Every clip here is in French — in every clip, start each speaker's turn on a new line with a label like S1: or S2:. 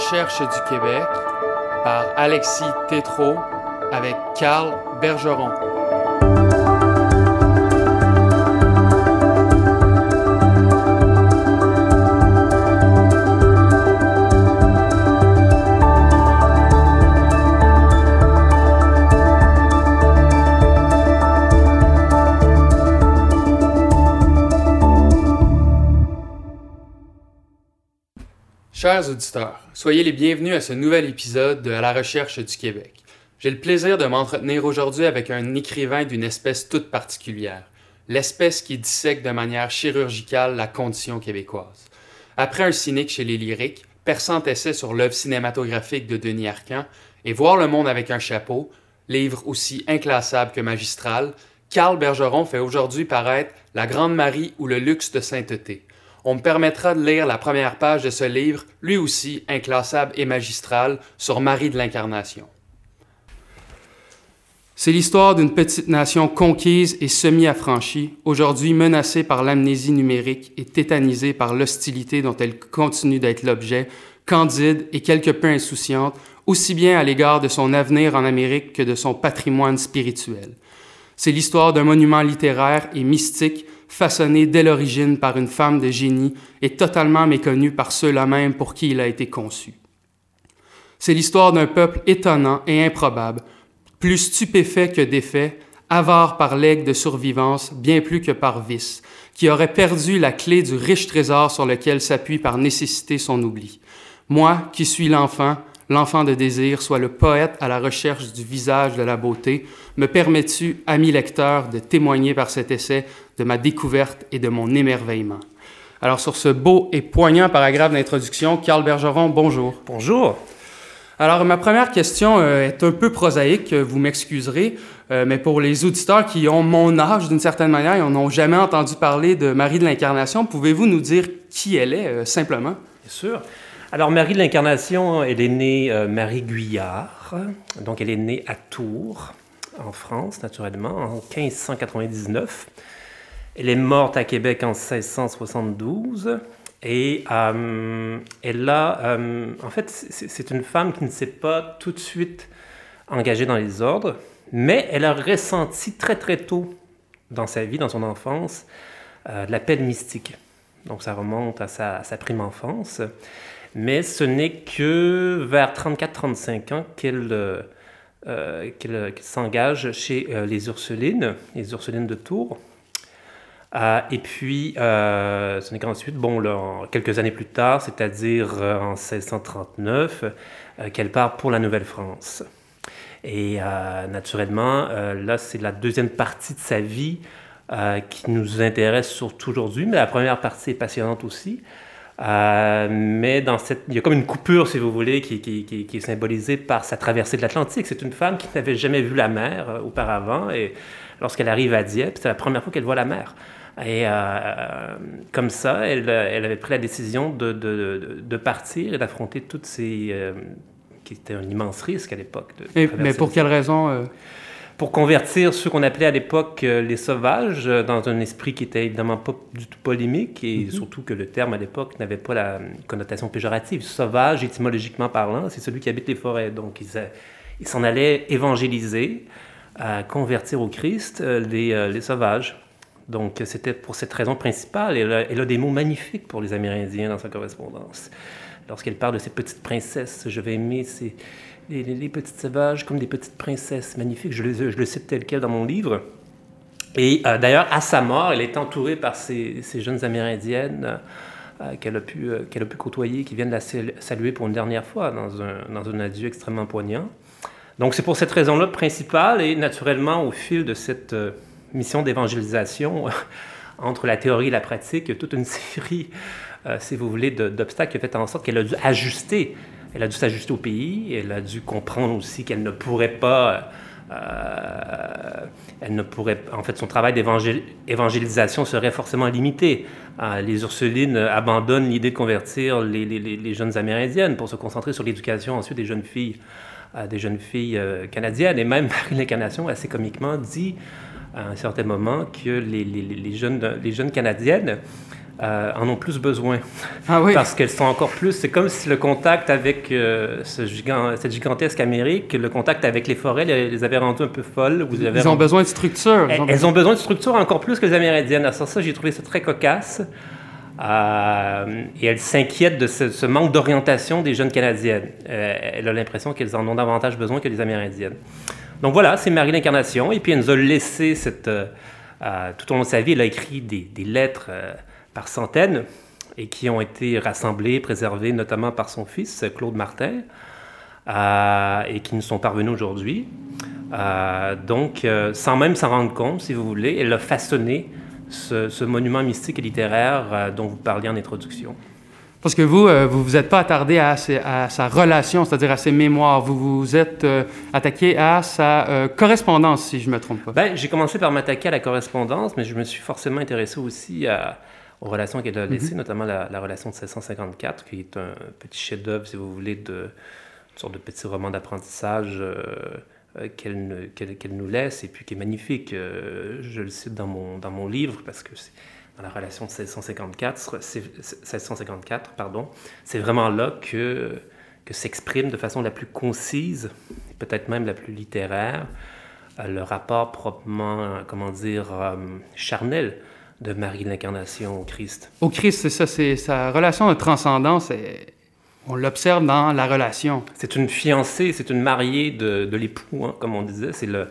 S1: recherche du Québec par Alexis Tétrault avec Carl Bergeron. Chers auditeurs, soyez les bienvenus à ce nouvel épisode de À la recherche du Québec. J'ai le plaisir de m'entretenir aujourd'hui avec un écrivain d'une espèce toute particulière, l'espèce qui dissèque de manière chirurgicale la condition québécoise. Après un cynique chez les lyriques, perçant essai sur l'œuvre cinématographique de Denis Arcand et Voir le monde avec un chapeau, livre aussi inclassable que magistral, Carl Bergeron fait aujourd'hui paraître La Grande Marie ou le luxe de sainteté on me permettra de lire la première page de ce livre, lui aussi inclassable et magistral, sur Marie de l'Incarnation. C'est l'histoire d'une petite nation conquise et semi-affranchie, aujourd'hui menacée par l'amnésie numérique et tétanisée par l'hostilité dont elle continue d'être l'objet, candide et quelque peu insouciante, aussi bien à l'égard de son avenir en Amérique que de son patrimoine spirituel. C'est l'histoire d'un monument littéraire et mystique façonné dès l'origine par une femme de génie et totalement méconnu par ceux-là même pour qui il a été conçu. C'est l'histoire d'un peuple étonnant et improbable, plus stupéfait que défait, avare par legs de survivance bien plus que par vice, qui aurait perdu la clé du riche trésor sur lequel s'appuie par nécessité son oubli. Moi, qui suis l'enfant, l'enfant de désir, soit le poète à la recherche du visage de la beauté, me permets-tu, ami lecteur, de témoigner par cet essai de ma découverte et de mon émerveillement? Alors, sur ce beau et poignant paragraphe d'introduction, Carl Bergeron, bonjour.
S2: Bonjour.
S1: Alors, ma première question euh, est un peu prosaïque, vous m'excuserez, euh, mais pour les auditeurs qui ont mon âge d'une certaine manière et n'ont jamais entendu parler de Marie de l'Incarnation, pouvez-vous nous dire qui elle est, euh, simplement?
S2: Bien sûr. Alors, Marie de l'Incarnation, elle est née Marie Guyard, donc elle est née à Tours, en France, naturellement, en 1599. Elle est morte à Québec en 1672. Et euh, elle a, euh, en fait, c'est une femme qui ne s'est pas tout de suite engagée dans les ordres, mais elle a ressenti très très tôt dans sa vie, dans son enfance, euh, l'appel mystique. Donc ça remonte à sa, prime enfance. Mais ce n'est que vers 34-35 ans qu'elle euh, qu'elle s'engage chez les Ursulines, les Ursulines de Tours. Euh, et puis, euh, ce n'est qu'ensuite, bon, quelques années plus tard, c'est-à-dire euh, en 1639, qu'elle part pour la Nouvelle-France. Et naturellement, là, c'est la deuxième partie de sa vie qui nous intéresse surtout aujourd'hui, mais la première partie est passionnante aussi. mais dans cette, il y a comme une coupure, si vous voulez, qui est symbolisée par sa traversée de l'Atlantique. C'est une femme qui n'avait jamais vu la mer auparavant, et lorsqu'elle arrive à Dieppe, c'est la première fois qu'elle voit la mer. Et euh, comme ça, elle, elle, avait pris la décision de, de, de partir et d'affronter toutes ces... Euh, qui était un immense risque à l'époque.
S1: Mais pour quelle raison euh?
S2: Pour convertir ceux qu'on appelait à l'époque les sauvages dans un esprit qui était évidemment pas du tout polémique et mhm. surtout que le terme à l'époque n'avait pas la connotation péjorative. Sauvage, étymologiquement parlant, c'est celui qui habite les forêts. Donc il s'en allait évangéliser, convertir au Christ les, les sauvages. Donc, c'était pour cette raison principale. Elle a, des mots magnifiques pour les Amérindiens dans sa correspondance. Lorsqu'elle parle de ces petites princesses, je vais aimer ces, les, petites sauvages comme des petites princesses magnifiques. Je le, je le cite tel quel dans mon livre. Et euh, d'ailleurs, à sa mort, elle est entourée par ces, ces jeunes Amérindiennes euh, qu'elle a, pu, euh, qu'elle a pu côtoyer, qui viennent la saluer pour une dernière fois dans un, dans un adieu extrêmement poignant. Donc, c'est pour cette raison-là principale, et naturellement, au fil de cette mission d'évangélisation entre la théorie et la pratique, toute une série, euh, si vous voulez, d'obstacles qui ont fait en sorte qu'elle a dû ajuster. Elle a dû s'ajuster au pays, elle a dû comprendre aussi qu'elle ne pourrait pas... Euh, elle ne pourrait, en fait, son travail d'évangélisation serait forcément limité. Euh, les Ursulines abandonnent l'idée de convertir les, jeunes Amérindiennes pour se concentrer sur l'éducation ensuite des jeunes filles, des jeunes filles canadiennes. Et même l'incarnation, assez comiquement, dit à un certain moment que les, les, les jeunes, les jeunes Canadiennes euh, en ont plus besoin.
S1: Ah oui.
S2: Parce qu'elles sont encore plus. C'est comme si le contact avec euh, ce gigant, cette gigantesque Amérique, le contact avec les forêts, les, les avait rendues un peu folles. Vous avez
S1: Ils ont
S2: rendu-
S1: besoin de structure.
S2: elles, elles ont besoin de structure encore plus que les Amérindiennes. Alors ça, j'ai trouvé ça très cocasse. Euh, et elle s'inquiète de ce, ce manque d'orientation des jeunes Canadiennes. Euh, elle a l'impression qu'elles en ont davantage besoin que les Amérindiennes. Donc voilà, c'est Marie l'Incarnation. Et puis elle nous a laissé cette... euh, euh, tout au long de sa vie, elle a écrit des, lettres euh, par centaines et qui ont été rassemblées, préservées notamment par son fils, Claude Martin, et qui nous sont parvenues aujourd'hui. Donc, sans même s'en rendre compte, si vous voulez, elle a façonné ce, monument mystique et littéraire dont vous parliez en introduction.
S1: Parce que vous, euh, vous vous êtes pas attardé à, ses- à sa relation, c'est-à-dire à ses mémoires. Vous vous êtes euh, attaqué à sa euh, correspondance, si je me trompe pas.
S2: Ben, j'ai commencé par m'attaquer à la correspondance, mais je me suis forcément intéressé aussi à- aux relations qu'elle a laissées, notamment la, la relation de 1654, qui est un petit chef-d'œuvre, si vous voulez, de une sorte de petit roman d'apprentissage euh, qu'elle ne- nous laisse et puis qui est magnifique. Je le cite dans mon, dans mon livre parce que c'est dans la relation de 1654, c'est- c'est- 1654 pardon, c'est vraiment là que, que s'exprime de façon la plus concise, peut-être même la plus littéraire, euh, le rapport proprement, comment dire, euh, charnel de Marie de l'Incarnation au Christ.
S1: Au Christ, c'est ça, c'est sa relation de transcendance. et on l'observe dans la relation.
S2: C'est une fiancée, c'est une mariée de, de l'époux, hein, comme on disait. C'est le,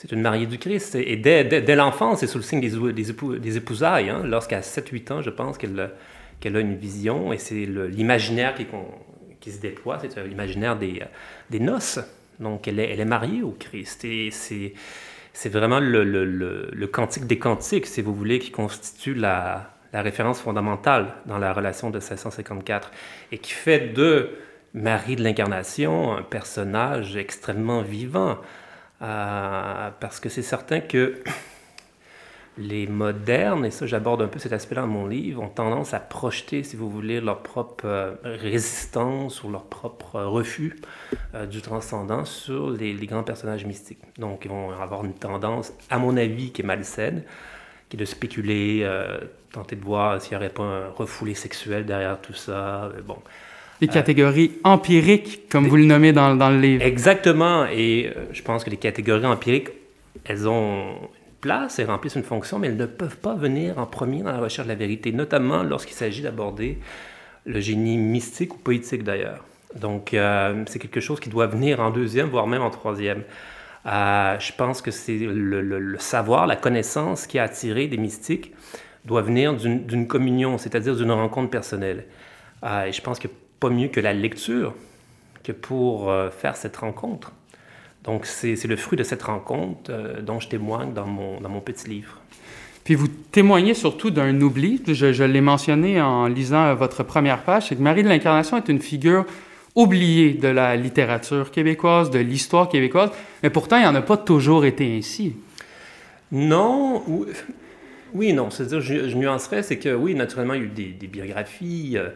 S2: c'est une mariée du Christ. Et dès, l'enfance, c'est sous le signe des, ou- des, épou- des épousailles. Hein, Lorsqu'à 7-8 ans, je pense qu'elle a une vision. Et c'est l'imaginaire qui, se déploie, c'est euh, l'imaginaire des, euh, des noces. Donc, elle est, mariée au Christ. Et c'est, vraiment le cantique des cantiques, si vous voulez, qui constitue la, la référence fondamentale dans la relation de 1654 et qui fait de Marie de l'Incarnation un personnage extrêmement vivant. Euh, parce que c'est certain que les modernes, et ça j'aborde un peu cet aspect-là dans mon livre, ont tendance à projeter, si vous voulez, leur propre euh, résistance ou leur propre refus euh, du transcendant sur les, grands personnages mystiques. Donc ils vont avoir une tendance, à mon avis, qui est malsaine, qui est de spéculer, tenter de voir s'il n'y aurait pas un refoulé sexuel derrière tout ça. Bon,
S1: Les catégories empiriques, comme vous le nommez dans, dans le livre.
S2: Exactement. Et euh, je pense que les catégories empiriques, elles ont une place, elles remplissent une fonction, mais elles ne peuvent pas venir en premier dans la recherche de la vérité, notamment lorsqu'il s'agit d'aborder le génie mystique ou poétique d'ailleurs. Donc, euh, c'est quelque chose qui doit venir en deuxième, voire même en troisième. Euh, je pense que c'est le, le- le savoir, la connaissance qui a attiré des mystiques doit venir d'une d'une communion, c'est-à-dire d'une rencontre personnelle. Euh, et je pense que pas mieux que la lecture que pour euh, faire cette rencontre. Donc, c'est le fruit de cette rencontre euh, dont je témoigne dans mon, dans mon petit livre.
S1: Puis vous témoignez surtout d'un oubli. Je, je l'ai mentionné en lisant votre première page, c'est que Marie de l'Incarnation est une figure oubliée de la littérature québécoise, de l'histoire québécoise, mais pourtant, il n'y en a pas toujours été ainsi.
S2: Non, ou- oui non. C'est-à-dire, je, je nuancerais, c'est que oui, naturellement, il y a eu des, des biographies. euh,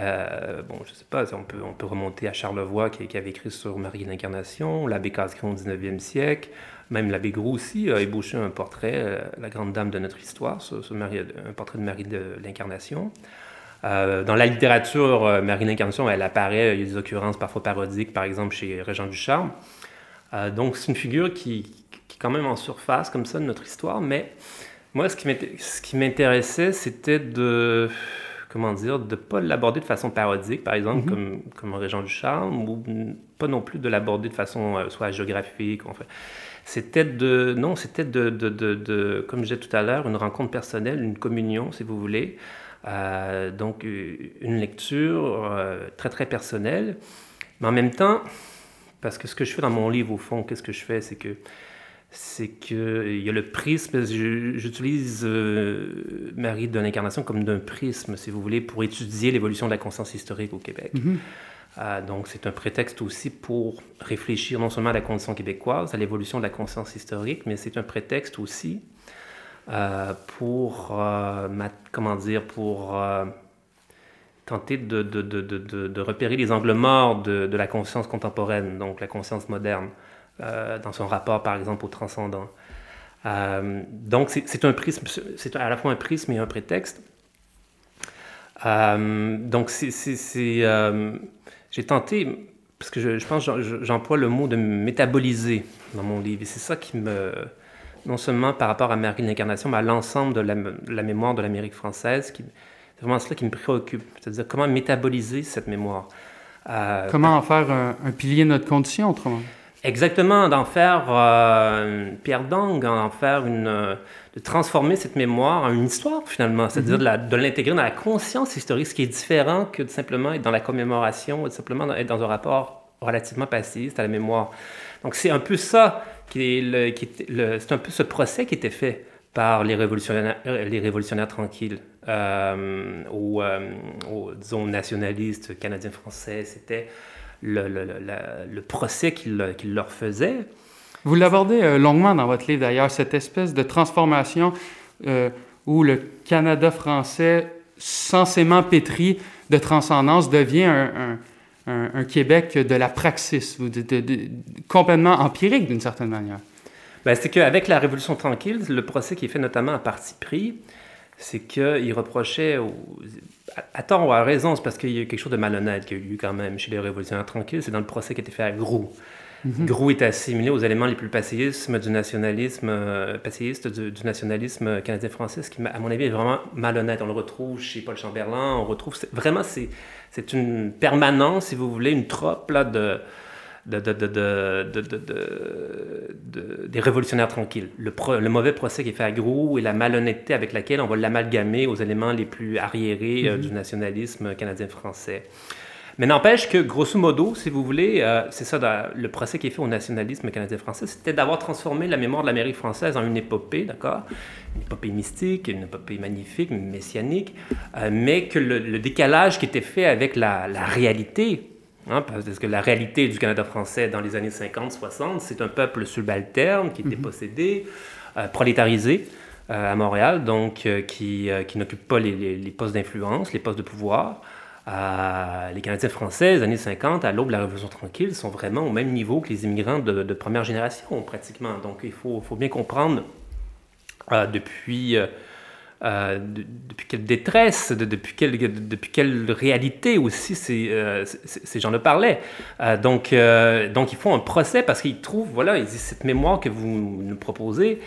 S2: bon, je sais pas, on peut, on peut remonter à Charlevoix qui, qui avait écrit sur Marie l'Incarnation, l'abbé Casgrain au 19e siècle, même l'abbé Gros aussi a ébauché un portrait, euh, la grande dame de notre histoire, sur, un portrait de Marie de l'Incarnation. Euh, dans la littérature, euh, Marie l'Incarnation, elle apparaît, il y a des occurrences parfois parodiques, par exemple chez Régent Ducharme. Euh, donc c'est une figure qui, qui est quand même en surface comme ça de notre histoire, mais moi ce qui m'intéressait c'était de comment dire de pas l'aborder de façon parodique par exemple
S1: Mhm.
S2: comme comme Régent Ducharme ou n- pas non plus de l'aborder de façon euh, soit géographique enfin, c'était de non c'était de, de, de, de- comme je disais tout à l'heure une rencontre personnelle une communion si vous voulez Euh, donc une lecture euh, très très personnelle mais en même temps parce que ce que je fais dans mon livre, au fond, qu'est-ce que je fais, c'est que c'est que il y a le prisme. J'utilise euh, Marie de l'Incarnation comme d'un prisme, si vous voulez, pour étudier l'évolution de la conscience historique au Québec.
S1: Mhm.
S2: Euh, donc, c'est un prétexte aussi pour réfléchir non seulement à la condition québécoise, à l'évolution de la conscience historique, mais c'est un prétexte aussi euh, pour, euh, ma- comment dire, pour tenter de, de, de, de, de- de repérer les angles morts de la conscience contemporaine, donc la conscience moderne, euh, dans son rapport, par exemple, au transcendant. Euh, donc, c'est un prisme, c'est à la fois un prisme et un prétexte. donc, c'est, j'ai tenté, parce que je, pense que j'emploie le mot de métaboliser dans mon livre, et c'est ça qui me, non seulement par rapport à Marie l'Incarnation, mais à l'ensemble de la, mémoire de l'Amérique française, c'est vraiment cela qui me préoccupe, c'est-à-dire comment métaboliser cette mémoire.
S1: comment en faire un, un pilier de notre condition, autrement?
S2: Exactement, d'en faire euh, une pierre d'angle, d'en faire une, euh, de transformer cette mémoire en une histoire finalement, c'est-à-dire mhm. de l'intégrer dans la conscience historique, ce qui est différent que de simplement être dans la commémoration, ou de simplement être dans un rapport relativement passif à la mémoire. Donc c'est un peu ça qui est le, qui c'est un peu ce procès qui était fait par les révolutionnaires, les révolutionnaires tranquilles euh, ou, disons nationalistes canadiens français. C'était le, le, le, procès qu'il leur faisait.
S1: Vous l'abordez euh, longuement dans votre livre d'ailleurs, cette espèce de transformation euh, où le Canada français, censément pétri de transcendance, devient un, un, un, Québec de la praxis, de, complètement empirique d'une certaine manière.
S2: Ben, c'est qu'avec la Révolution tranquille, le procès qui est fait notamment à parti pris, c'est qu'il reprochait aux, à tort ou à raison, c'est parce qu'il y a quelque chose de malhonnête qui a eu quand même chez les révolutionnaires tranquilles. C'est dans le procès qui a été fait à Grou. Mm Grou est assimilé aux éléments les plus passéistes du nationalisme, euh, du, nationalisme canadien-français, ce qui, à mon avis, est vraiment malhonnête. On le retrouve chez Paul Chamberlain, on retrouve... Vraiment, c'est une permanence, si vous voulez, une trope là, de de, des révolutionnaires tranquilles. Le, le, mauvais procès qui est fait à Grou et la malhonnêteté avec laquelle on va l'amalgamer aux éléments les plus arriérés euh, du nationalisme canadien-français. Mais n'empêche que, grosso modo, si vous voulez, euh, c'est ça, le procès qui est fait au nationalisme canadien-français, c'était d'avoir transformé la mémoire de l'Amérique française en une épopée, d'accord? Une épopée mystique, une épopée magnifique, messianique, euh, mais que le, décalage qui était fait avec la, la réalité Hein, parce que la réalité du Canada français dans les années 50-60, c'est un peuple subalterne qui était mhm. possédé, euh, prolétarisé euh, à Montréal, donc euh, qui, qui n'occupe pas les, les, postes d'influence, les postes de pouvoir. les Canadiens français, les années 50, à l'aube de la Révolution tranquille, sont vraiment au même niveau que les immigrants de, de première génération, pratiquement. Donc il faut, faut bien comprendre depuis euh, depuis quelle détresse, depuis, quelle, depuis quelle réalité aussi ces, euh, ces gens-là parlaient. Euh, donc, donc, ils font un procès parce qu'ils trouvent, voilà, ils disent, cette mémoire que vous nous proposez,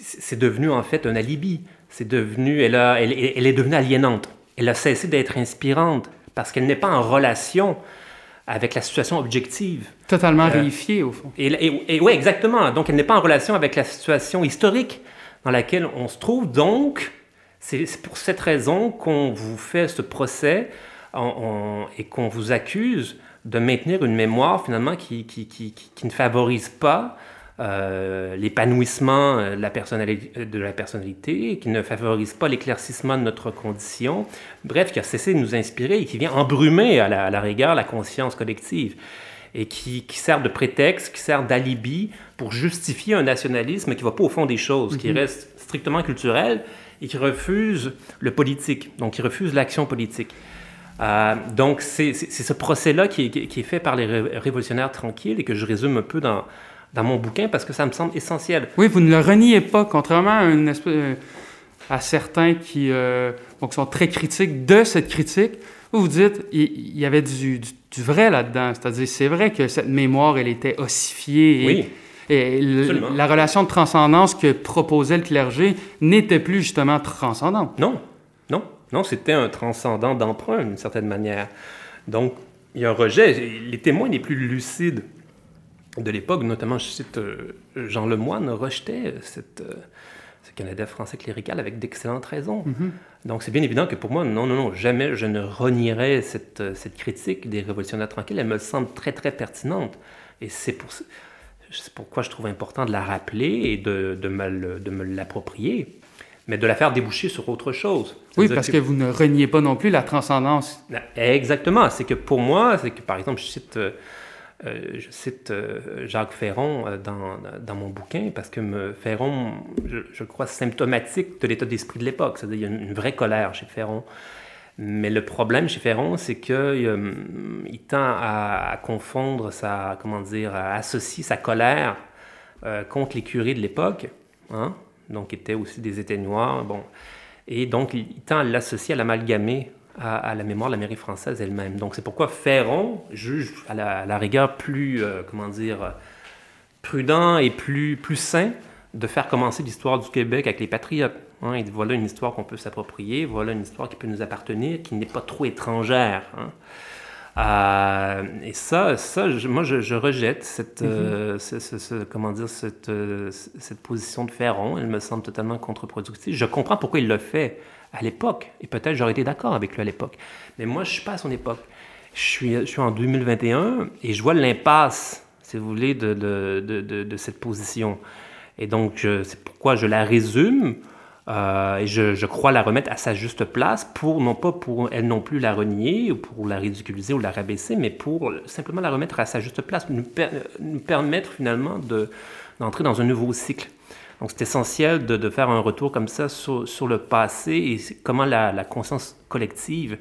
S2: c'est devenu en fait un alibi. C'est devenu, elle, a, elle, elle, est devenue aliénante. Elle a cessé d'être inspirante parce qu'elle n'est pas en relation avec la situation objective.
S1: Totalement réifiée, au fond.
S2: Et, et, et oui, exactement. Donc, elle n'est pas en relation avec la situation historique dans laquelle on se trouve. Donc, c'est pour cette raison qu'on vous fait ce procès et qu'on vous accuse de maintenir une mémoire finalement qui, qui, qui, qui ne favorise pas euh, l'épanouissement de la, personnalité, qui ne favorise pas l'éclaircissement de notre condition, bref, qui a cessé de nous inspirer et qui vient embrumer à la, à la rigueur la conscience collective et qui, qui sert de prétexte, qui sert d'alibi pour justifier un nationalisme qui ne va pas au fond des choses, qui mhm. reste strictement culturel et qui refuse le politique, donc qui refuse l'action politique. Euh, donc c'est ce procès-là qui, qui, est fait par les révolutionnaires tranquilles et que je résume un peu dans, dans mon bouquin parce que ça me semble essentiel.
S1: Oui, vous ne le reniez pas, contrairement à, une espèce, euh, à certains qui, euh, sont très critiques de cette critique. Vous vous dites, il, y avait du, du, vrai là-dedans. C'est-à-dire, c'est vrai que cette mémoire, elle était ossifiée. Et,
S2: oui.
S1: Et la relation de transcendance que proposait le clergé n'était plus justement transcendante.
S2: Non, non, non, c'était un transcendant d'emprunt d'une certaine manière. Donc, il y a un rejet. Les témoins les plus lucides de l'époque, notamment, je cite euh, Jean Lemoyne, rejetaient cette, euh, Canada français clérical avec d'excellentes raisons. Mm-hmm. Donc, c'est bien évident que pour moi, non, non, non, jamais je ne renierais cette, euh, cette critique des révolutionnaires tranquilles. Elle me semble très, très pertinente. Et c'est pour, c'est pourquoi je trouve important de la rappeler et de, de me l'approprier, mais de la faire déboucher sur autre chose.
S1: Oui, parce que... vous ne reniez pas non plus la transcendance.
S2: Exactement. C'est que pour moi, c'est que par exemple, je cite, euh, je cite euh, Jacques Ferron euh, dans, dans, mon bouquin, parce que Ferron, je, je, crois, symptomatique de l'état d'esprit de l'époque. C'est-à-dire, il y a une, vraie colère chez Ferron. Mais le problème chez Ferron, c'est qu'il tend à, confondre sa, comment dire, à associer sa colère contre les curés de l'époque, hein, donc qui étaient aussi des étés noirs. Bon, Et donc, il tend à l'associer, à l'amalgamer à, la mémoire de l'Amérique française elle-même. Donc, c'est pourquoi Ferron juge à la, rigueur plus, euh, comment dire, prudent et plus, plus sain de faire commencer l'histoire du Québec avec les patriotes. Hein. Voilà une histoire qu'on peut s'approprier, voilà une histoire qui peut nous appartenir, qui n'est pas trop étrangère. Hein. Euh, et ça, ça moi, je, rejette cette, euh, mm-hmm. comment dire, cette, euh, cette position de Ferron. Elle me semble totalement contre-productive. Je comprends pourquoi il l'a fait à l'époque, et peut-être j'aurais été d'accord avec lui à l'époque. Mais moi, je ne suis pas à son époque. Je suis, je suis en 2021 et je vois l'impasse, si vous voulez, de, de, de, cette position. Et donc, c'est pourquoi je la résume euh, et je, crois la remettre à sa juste place pour, non pas pour elle non plus la renier ou pour la ridiculiser ou la rabaisser, mais pour simplement la remettre à sa juste place, nous permettre finalement d'entrer dans un nouveau cycle. Donc c'est essentiel de, faire un retour comme ça sur, le passé et comment la, conscience collective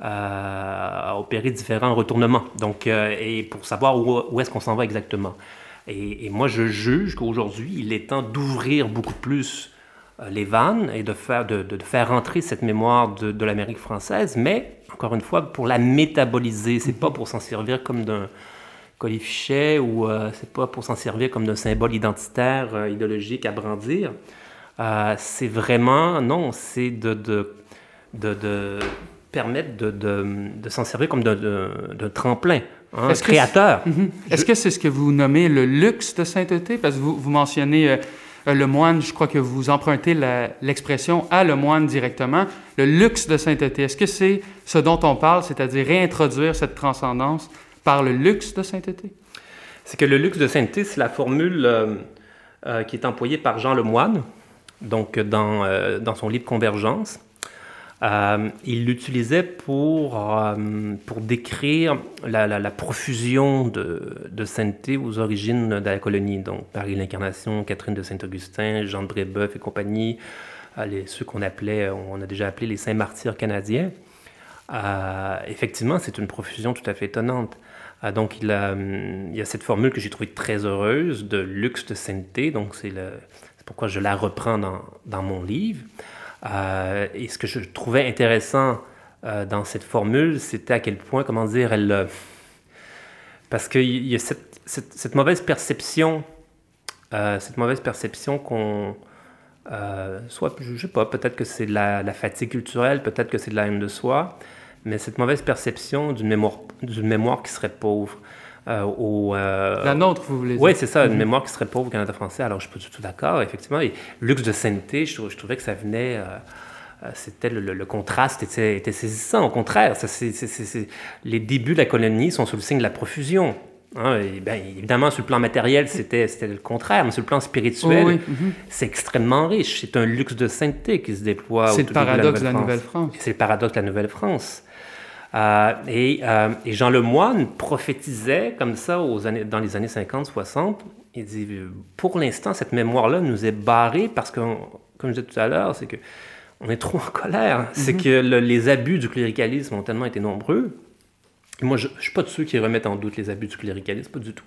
S2: euh, a opéré différents retournements. Donc, euh, et pour savoir où, est-ce qu'on s'en va exactement. Et, et, moi, je juge qu'aujourd'hui, il est temps d'ouvrir beaucoup plus euh, les vannes et de faire, de, de, faire rentrer cette mémoire de, de l'Amérique française, mais encore une fois, pour la métaboliser. C'est pas pour s'en servir comme d'un colifichet ou euh, c'est pas pour s'en servir comme d'un symbole identitaire, euh, idéologique à brandir. c'est vraiment, non, c'est de, de, de, permettre de, s'en servir comme d'un tremplin. hein, créateur.
S1: Mhm. Est-ce que c'est ce que vous nommez le luxe de sainteté? Parce que vous, vous mentionnez euh, le moine, je crois que vous empruntez l'expression à le moine directement, le luxe de sainteté. Est-ce que c'est ce dont on parle, c'est-à-dire réintroduire cette transcendance par le luxe de sainteté?
S2: C'est que le luxe de sainteté, c'est la formule euh, euh, qui est employée par Jean le moine, donc dans, dans son livre Convergence. Euh, il l'utilisait pour, euh, pour décrire la, la, profusion de, de, sainteté aux origines de la colonie. Donc, Paris l'Incarnation, Catherine de Saint-Augustin, Jean de Brébeuf et compagnie, euh, les, ceux qu'on appelait, on a déjà appelé les saints martyrs canadiens. effectivement, c'est une profusion tout à fait étonnante. Donc, il, a, il y a cette formule que j'ai trouvée très heureuse de luxe de sainteté. Donc, c'est pourquoi je la reprends dans, mon livre. Euh, et ce que je trouvais intéressant euh, dans cette formule, c'était à quel point, comment dire, elle... Euh, parce qu'il y a cette, mauvaise perception, cette mauvaise perception qu'on... soit, je sais pas, peut-être que c'est de la, la, fatigue culturelle, peut-être que c'est de la haine de soi, mais cette mauvaise perception d'une mémoire, d'une mémoire qui serait pauvre.
S1: Euh, au, euh, La nôtre, vous voulez dire?
S2: Oui, c'est ça, une mhm. mémoire qui serait pauvre au Canada français. Alors, je suis pas du tout d'accord, effectivement. Et luxe de sainteté, je, je, trouvais que ça venait. Euh, c'était le, contraste était, était, saisissant. Au contraire, ça, les débuts de la colonie sont sous le signe de la profusion. Hein, et bien, évidemment, sur le plan matériel, c'était le contraire, mais sur le plan spirituel, mhm. c'est extrêmement riche. C'est un luxe de sainteté qui se déploie.
S1: C'est le paradoxe de la Nouvelle-France.
S2: C'est le paradoxe de la Nouvelle-France. Euh, et, euh, et, Jean Lemoine prophétisait comme ça aux années, dans les années 50-60. Il dit pour l'instant, cette mémoire-là nous est barrée parce que, comme je disais tout à l'heure, c'est que on est trop en colère. C'est mhm. que les abus du cléricalisme ont tellement été nombreux. Et moi, je ne suis pas de ceux qui remettent en doute les abus du cléricalisme, pas du tout.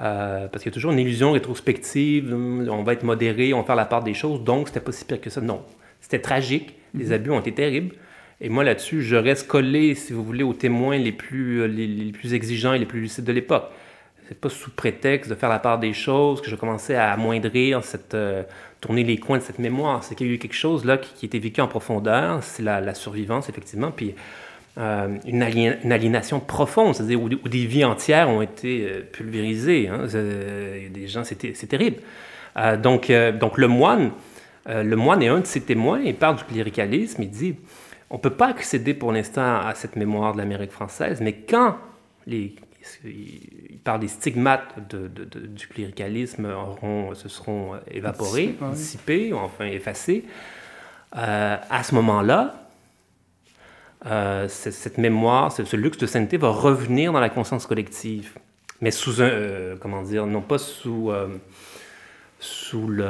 S2: Euh, parce qu'il y a toujours une illusion rétrospective, on va être modéré, on va faire la part des choses, donc c'était pas si pire que ça. Non, c'était tragique, les mhm. abus ont été terribles, et moi, là-dessus, je reste collé, si vous voulez, aux témoins les plus, euh, les, plus exigeants et les plus lucides de l'époque. C'est pas sous prétexte de faire la part des choses que je commençais à amoindrir, cette, euh, tourner les coins de cette mémoire. C'est qu'il y a eu quelque chose là qui, qui était vécu en profondeur, c'est la, survivance, effectivement, puis euh, une, aliénation profonde, c'est-à-dire où, des vies entières ont été pulvérisées. Hein. des gens, c'est terrible. donc, donc, le moine, le moine est un de ses témoins, il parle du cléricalisme, il dit on ne peut pas accéder pour l'instant à cette mémoire de l'Amérique française, mais quand les, stigmates du cléricalisme auront, se seront évaporés, dissipés, ou enfin effacés, euh, à ce moment-là, euh, cette mémoire, ce, luxe de sainteté va revenir dans la conscience collective, mais sous un, euh, comment dire, non pas sous sous le,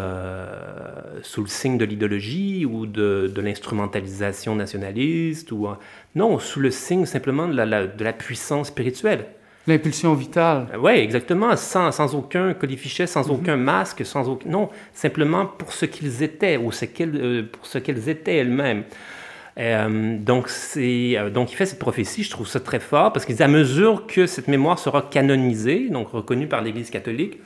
S2: sous le signe de l'idéologie ou de, de l'instrumentalisation nationaliste, ou non, sous le signe simplement de la, de la puissance spirituelle.
S1: L'impulsion vitale.
S2: Oui, exactement, sans, sans, aucun colifichet, sans aucun masque, sans aucun... Non, simplement pour ce qu'ils étaient, ou ce pour ce qu'elles étaient elles-mêmes. donc, donc, il fait cette prophétie, je trouve ça très fort, parce qu'à mesure que cette mémoire sera canonisée, donc reconnue par l'Église catholique,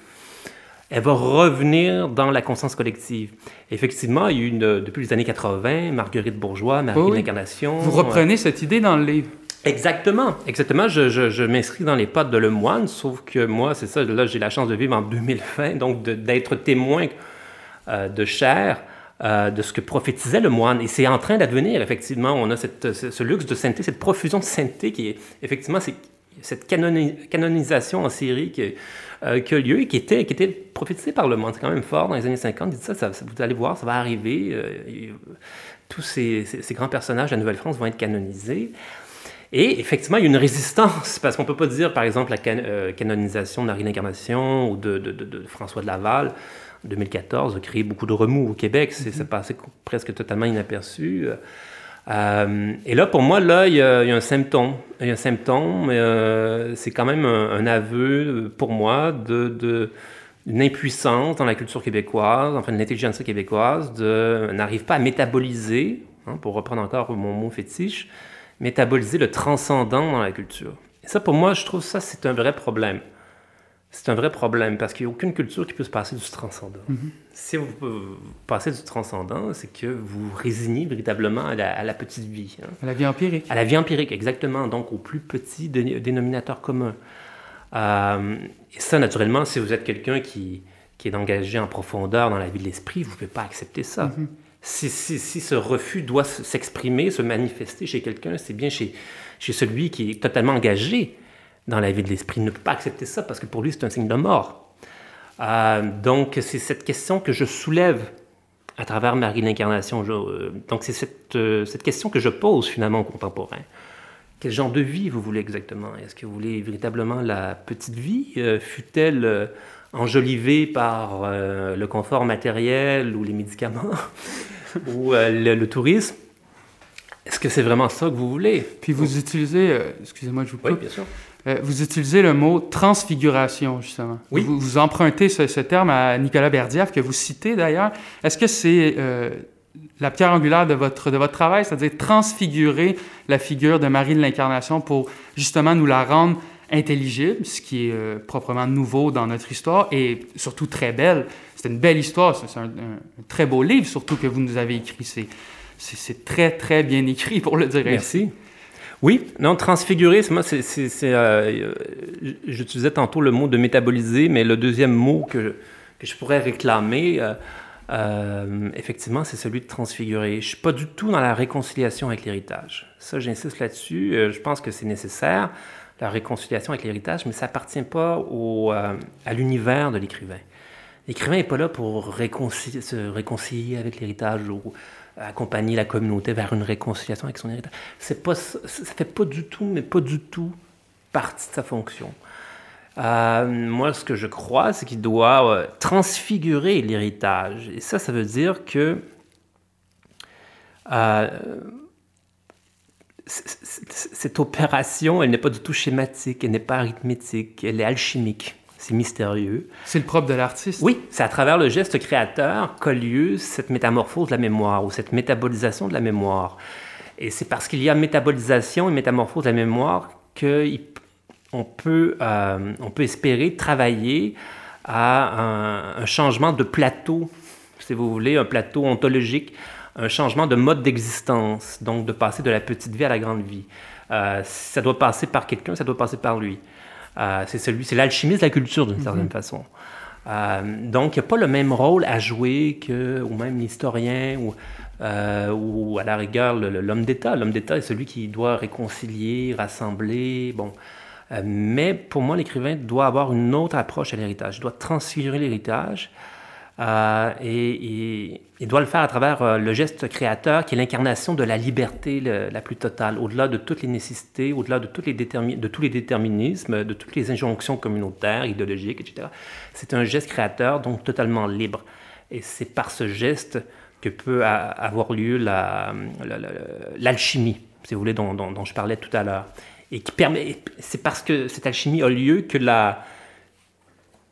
S2: elle va revenir dans la conscience collective. Effectivement, il y a eu une, depuis les années 80, Marguerite Bourgeois, Marie oui. l'Incarnation.
S1: Vous reprenez cette idée dans le livre.
S2: Exactement, exactement. Je, je, m'inscris dans les pas de Lemoine, sauf que moi, c'est ça, là, j'ai la chance de vivre en 2020, donc d'être témoin euh, de chair euh, de ce que prophétisait le moine. Et c'est en train d'advenir, effectivement. On a cette, ce, luxe de sainteté, cette profusion de sainteté qui est, effectivement, cette canonisation en série qui, euh, qui a lieu et qui était, qui était prophétisée par le monde. C'est quand même fort dans les années 50. Il dit ça, ça, vous allez voir, ça va arriver. Euh, tous ces, ces, grands personnages de la Nouvelle-France vont être canonisés. Et effectivement, il y a une résistance, parce qu'on ne peut pas dire, par exemple, la euh, canonisation de Marie l'Incarnation ou de, de, de, François de Laval, 2014, a créé beaucoup de remous au Québec. C'est mm-hmm. passé presque totalement inaperçu. Euh, et là, pour moi, là, il y, a, un symptôme. Il y a un symptôme, euh, c'est quand même un, aveu pour moi de, de d'une impuissance dans la culture québécoise, enfin de l'intelligence québécoise, de n'arrive pas à métaboliser, hein, pour reprendre encore mon mot fétiche, métaboliser le transcendant dans la culture. Et ça, pour moi, je trouve ça, c'est un vrai problème c'est un vrai problème parce qu'il n'y a aucune culture qui peut se passer du transcendant. Mhm. Si vous, passez du transcendant, c'est que vous résignez véritablement à la, petite vie.
S1: Hein. À la vie empirique.
S2: À la vie empirique, exactement. Donc au plus petit dénominateur commun. Euh, et ça, naturellement, si vous êtes quelqu'un qui, qui, est engagé en profondeur dans la vie de l'esprit, vous ne pouvez pas accepter ça. Mhm. si, si, si, ce refus doit s'exprimer, se manifester chez quelqu'un, c'est bien chez, chez celui qui est totalement engagé dans la vie de l'esprit. Ne peut pas accepter ça parce que pour lui, c'est un signe de mort. Euh, donc, c'est cette question que je soulève à travers Marie l'Incarnation. Euh, donc, c'est cette, euh, cette, question que je pose finalement aux contemporains. Quel genre de vie vous voulez exactement? Est-ce que vous voulez véritablement la petite vie Fut-elle enjolivée par le confort matériel ou les médicaments ou le, tourisme? Est-ce que c'est vraiment ça que vous voulez?
S1: Puis vous utilisez, excusez-moi, je vous coupe.
S2: Oui, bien sûr.
S1: Euh, vous utilisez le mot transfiguration, justement. Oui. Vous, vous empruntez ce, terme à Nicolas Berdiev, que vous citez d'ailleurs. Est-ce que c'est euh, la pierre angulaire de votre, de votre travail, c'est-à-dire transfigurer la figure de Marie de l'Incarnation pour justement nous la rendre intelligible, ce qui est euh, proprement nouveau dans notre histoire et surtout très belle. C'est une belle histoire, c'est un, très beau livre surtout que vous nous avez écrit. C'est très, très bien écrit pour le dire
S2: Merci. Oui, non, transfigurer, moi, c'est, euh, j'utilisais tantôt le mot de métaboliser, mais le deuxième mot que, je pourrais réclamer, euh, euh, effectivement, c'est celui de transfigurer. Je suis pas du tout dans la réconciliation avec l'héritage. Ça, j'insiste là-dessus. je pense que c'est nécessaire, la réconciliation avec l'héritage, mais ça appartient pas à l'univers de l'écrivain. L'écrivain n'est pas là pour se réconcilier avec l'héritage ou accompagner la communauté vers une réconciliation avec son héritage. C'est pas, ça fait pas du tout, mais pas du tout partie de sa fonction. Euh, moi, ce que je crois, c'est qu'il doit euh, transfigurer l'héritage. Et ça, ça veut dire que euh, cette opération, elle n'est pas du tout schématique, elle n'est pas arithmétique, elle est alchimique c'est mystérieux.
S1: C'est le propre de l'artiste.
S2: Oui, c'est à travers le geste créateur qu'a lieu cette métamorphose de la mémoire ou cette métabolisation de la mémoire. Et c'est parce qu'il y a métabolisation et métamorphose de la mémoire qu'on peut, euh, on peut espérer travailler à un, changement de plateau, si vous voulez, un plateau ontologique, un changement de mode d'existence, donc de passer de la petite vie à la grande vie. Euh, ça doit passer par quelqu'un, ça doit passer par lui. Euh, c'est celui, c'est l'alchimiste de la culture d'une certaine mhm. façon. Euh, donc, il n'y a pas le même rôle à jouer que, ou même l'historien, ou, euh, ou à la rigueur l'homme d'État. L'homme d'État est celui qui doit réconcilier, rassembler. Bon. mais pour moi, l'écrivain doit avoir une autre approche à l'héritage. Il doit transférer l'héritage et, il doit le faire à travers euh, le geste créateur qui est l'incarnation de la liberté la plus totale, au-delà de toutes les nécessités, au-delà de, toutes les de tous les déterminismes, de toutes les injonctions communautaires, idéologiques, etc. C'est un geste créateur, donc totalement libre. Et c'est par ce geste que peut avoir lieu l'alchimie, si vous voulez, dont, dont, je parlais tout à l'heure. et. C'est parce que cette alchimie a lieu que la,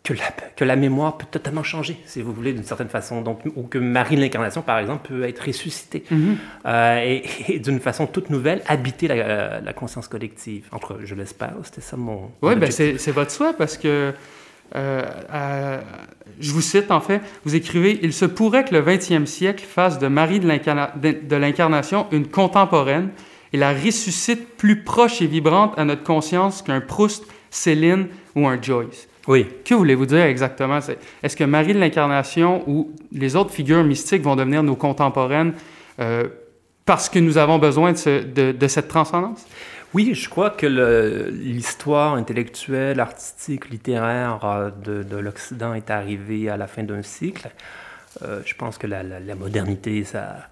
S2: que la, que la mémoire peut totalement changer, si vous voulez, d'une certaine façon. Donc, ou que Marie de l'Incarnation, par exemple, peut être ressuscitée.
S1: Mhm.
S2: Euh, et, d'une façon toute nouvelle, habiter la, la conscience collective. Entre, je l'espère, c'était ça mon.
S1: Oui, ben c'est votre souhait parce que. Euh, je vous cite en fait, vous écrivez Il se pourrait que le 20e siècle fasse de Marie de l'Incarnation une contemporaine et la ressuscite plus proche et vibrante à notre conscience qu'un Proust, Céline ou un Joyce.
S2: Oui.
S1: Que voulez-vous dire exactement? Est-ce que Marie de l'Incarnation ou les autres figures mystiques vont devenir nos contemporaines euh, parce que nous avons besoin de, de, cette transcendance?
S2: Oui, je crois que l'histoire intellectuelle, artistique, littéraire euh, de, de l'Occident est arrivée à la fin d'un cycle. Euh, je pense que la, la, la modernité, ça,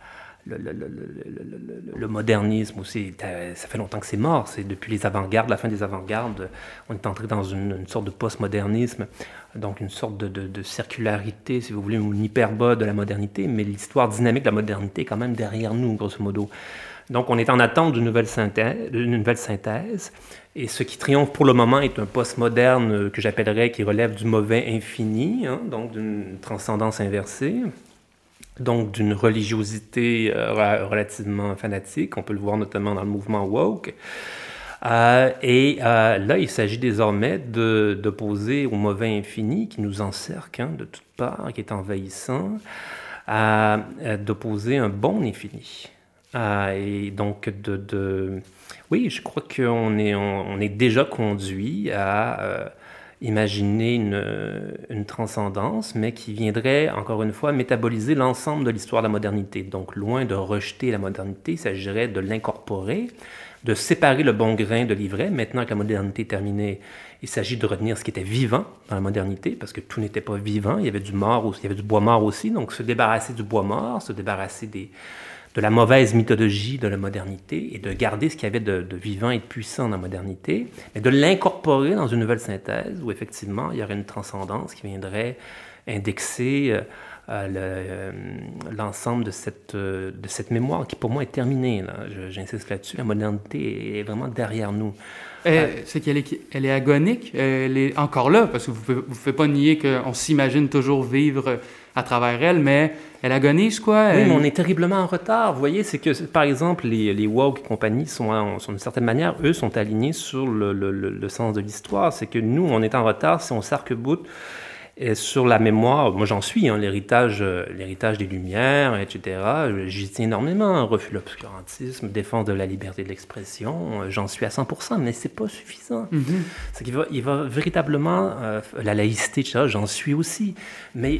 S2: le, modernisme aussi, ça fait longtemps que c'est mort. C'est depuis les avant-gardes, la fin des avant-gardes, on est entré dans une, sorte de post-modernisme, donc une sorte de, circularité, si vous voulez, ou une hyperbole de la modernité, mais l'histoire dynamique de la modernité est quand même derrière nous, grosso modo. Donc on est en attente d'une nouvelle synthèse, et ce qui triomphe pour le moment est un post-moderne que j'appellerais qui relève du mauvais infini, hein, donc d'une transcendance inversée donc d'une religiosité euh, relativement fanatique. On peut le voir notamment dans le mouvement woke. Euh, et euh, là, il s'agit désormais d'opposer au mauvais infini qui nous encercle hein, de toutes parts, qui est envahissant, d'opposer un bon infini. et donc, oui, je crois qu'on est, on est déjà conduit à imaginer une, transcendance, mais qui viendrait, encore une fois, métaboliser l'ensemble de l'histoire de la modernité. Donc, loin de rejeter la modernité, il s'agirait de l'incorporer, de séparer le bon grain de l'ivraie. Maintenant que la modernité est terminée, il s'agit de retenir ce qui était vivant dans la modernité, parce que tout n'était pas vivant. Il y avait du mort, il y avait du bois mort aussi. Donc, se débarrasser du bois mort, se débarrasser des, de la mauvaise mythologie de la modernité et de garder ce qu'il y avait de, vivant et de puissant dans la modernité, mais de l'incorporer dans une nouvelle synthèse où effectivement il y aurait une transcendance qui viendrait indexer euh, euh, l'ensemble de, cette, euh, de cette mémoire qui pour moi est terminée. J'insiste là-dessus, la modernité est vraiment derrière nous.
S1: c'est qu'elle est, agonique, elle est encore là, parce que vous ne pouvez pas nier qu'on s'imagine toujours vivre à travers elle, mais elle agonise, quoi.
S2: Oui, mais on est terriblement en retard. Vous voyez, c'est que, par exemple, les, les woke et compagnie sont, sont d'une certaine manière, eux, sont alignés sur le, le, le sens de l'histoire. C'est que nous, on est en retard si on s'arc-boute et sur la mémoire, moi j'en suis, hein, l'héritage, euh, l'héritage des Lumières, etc. J'y tiens énormément. Refus l'obscurantisme, défense de la liberté de l'expression, euh, j'en suis à 100%, mais c'est pas suffisant. C'est qu'il va, il va véritablement, euh, la laïcité, j'en suis aussi, mais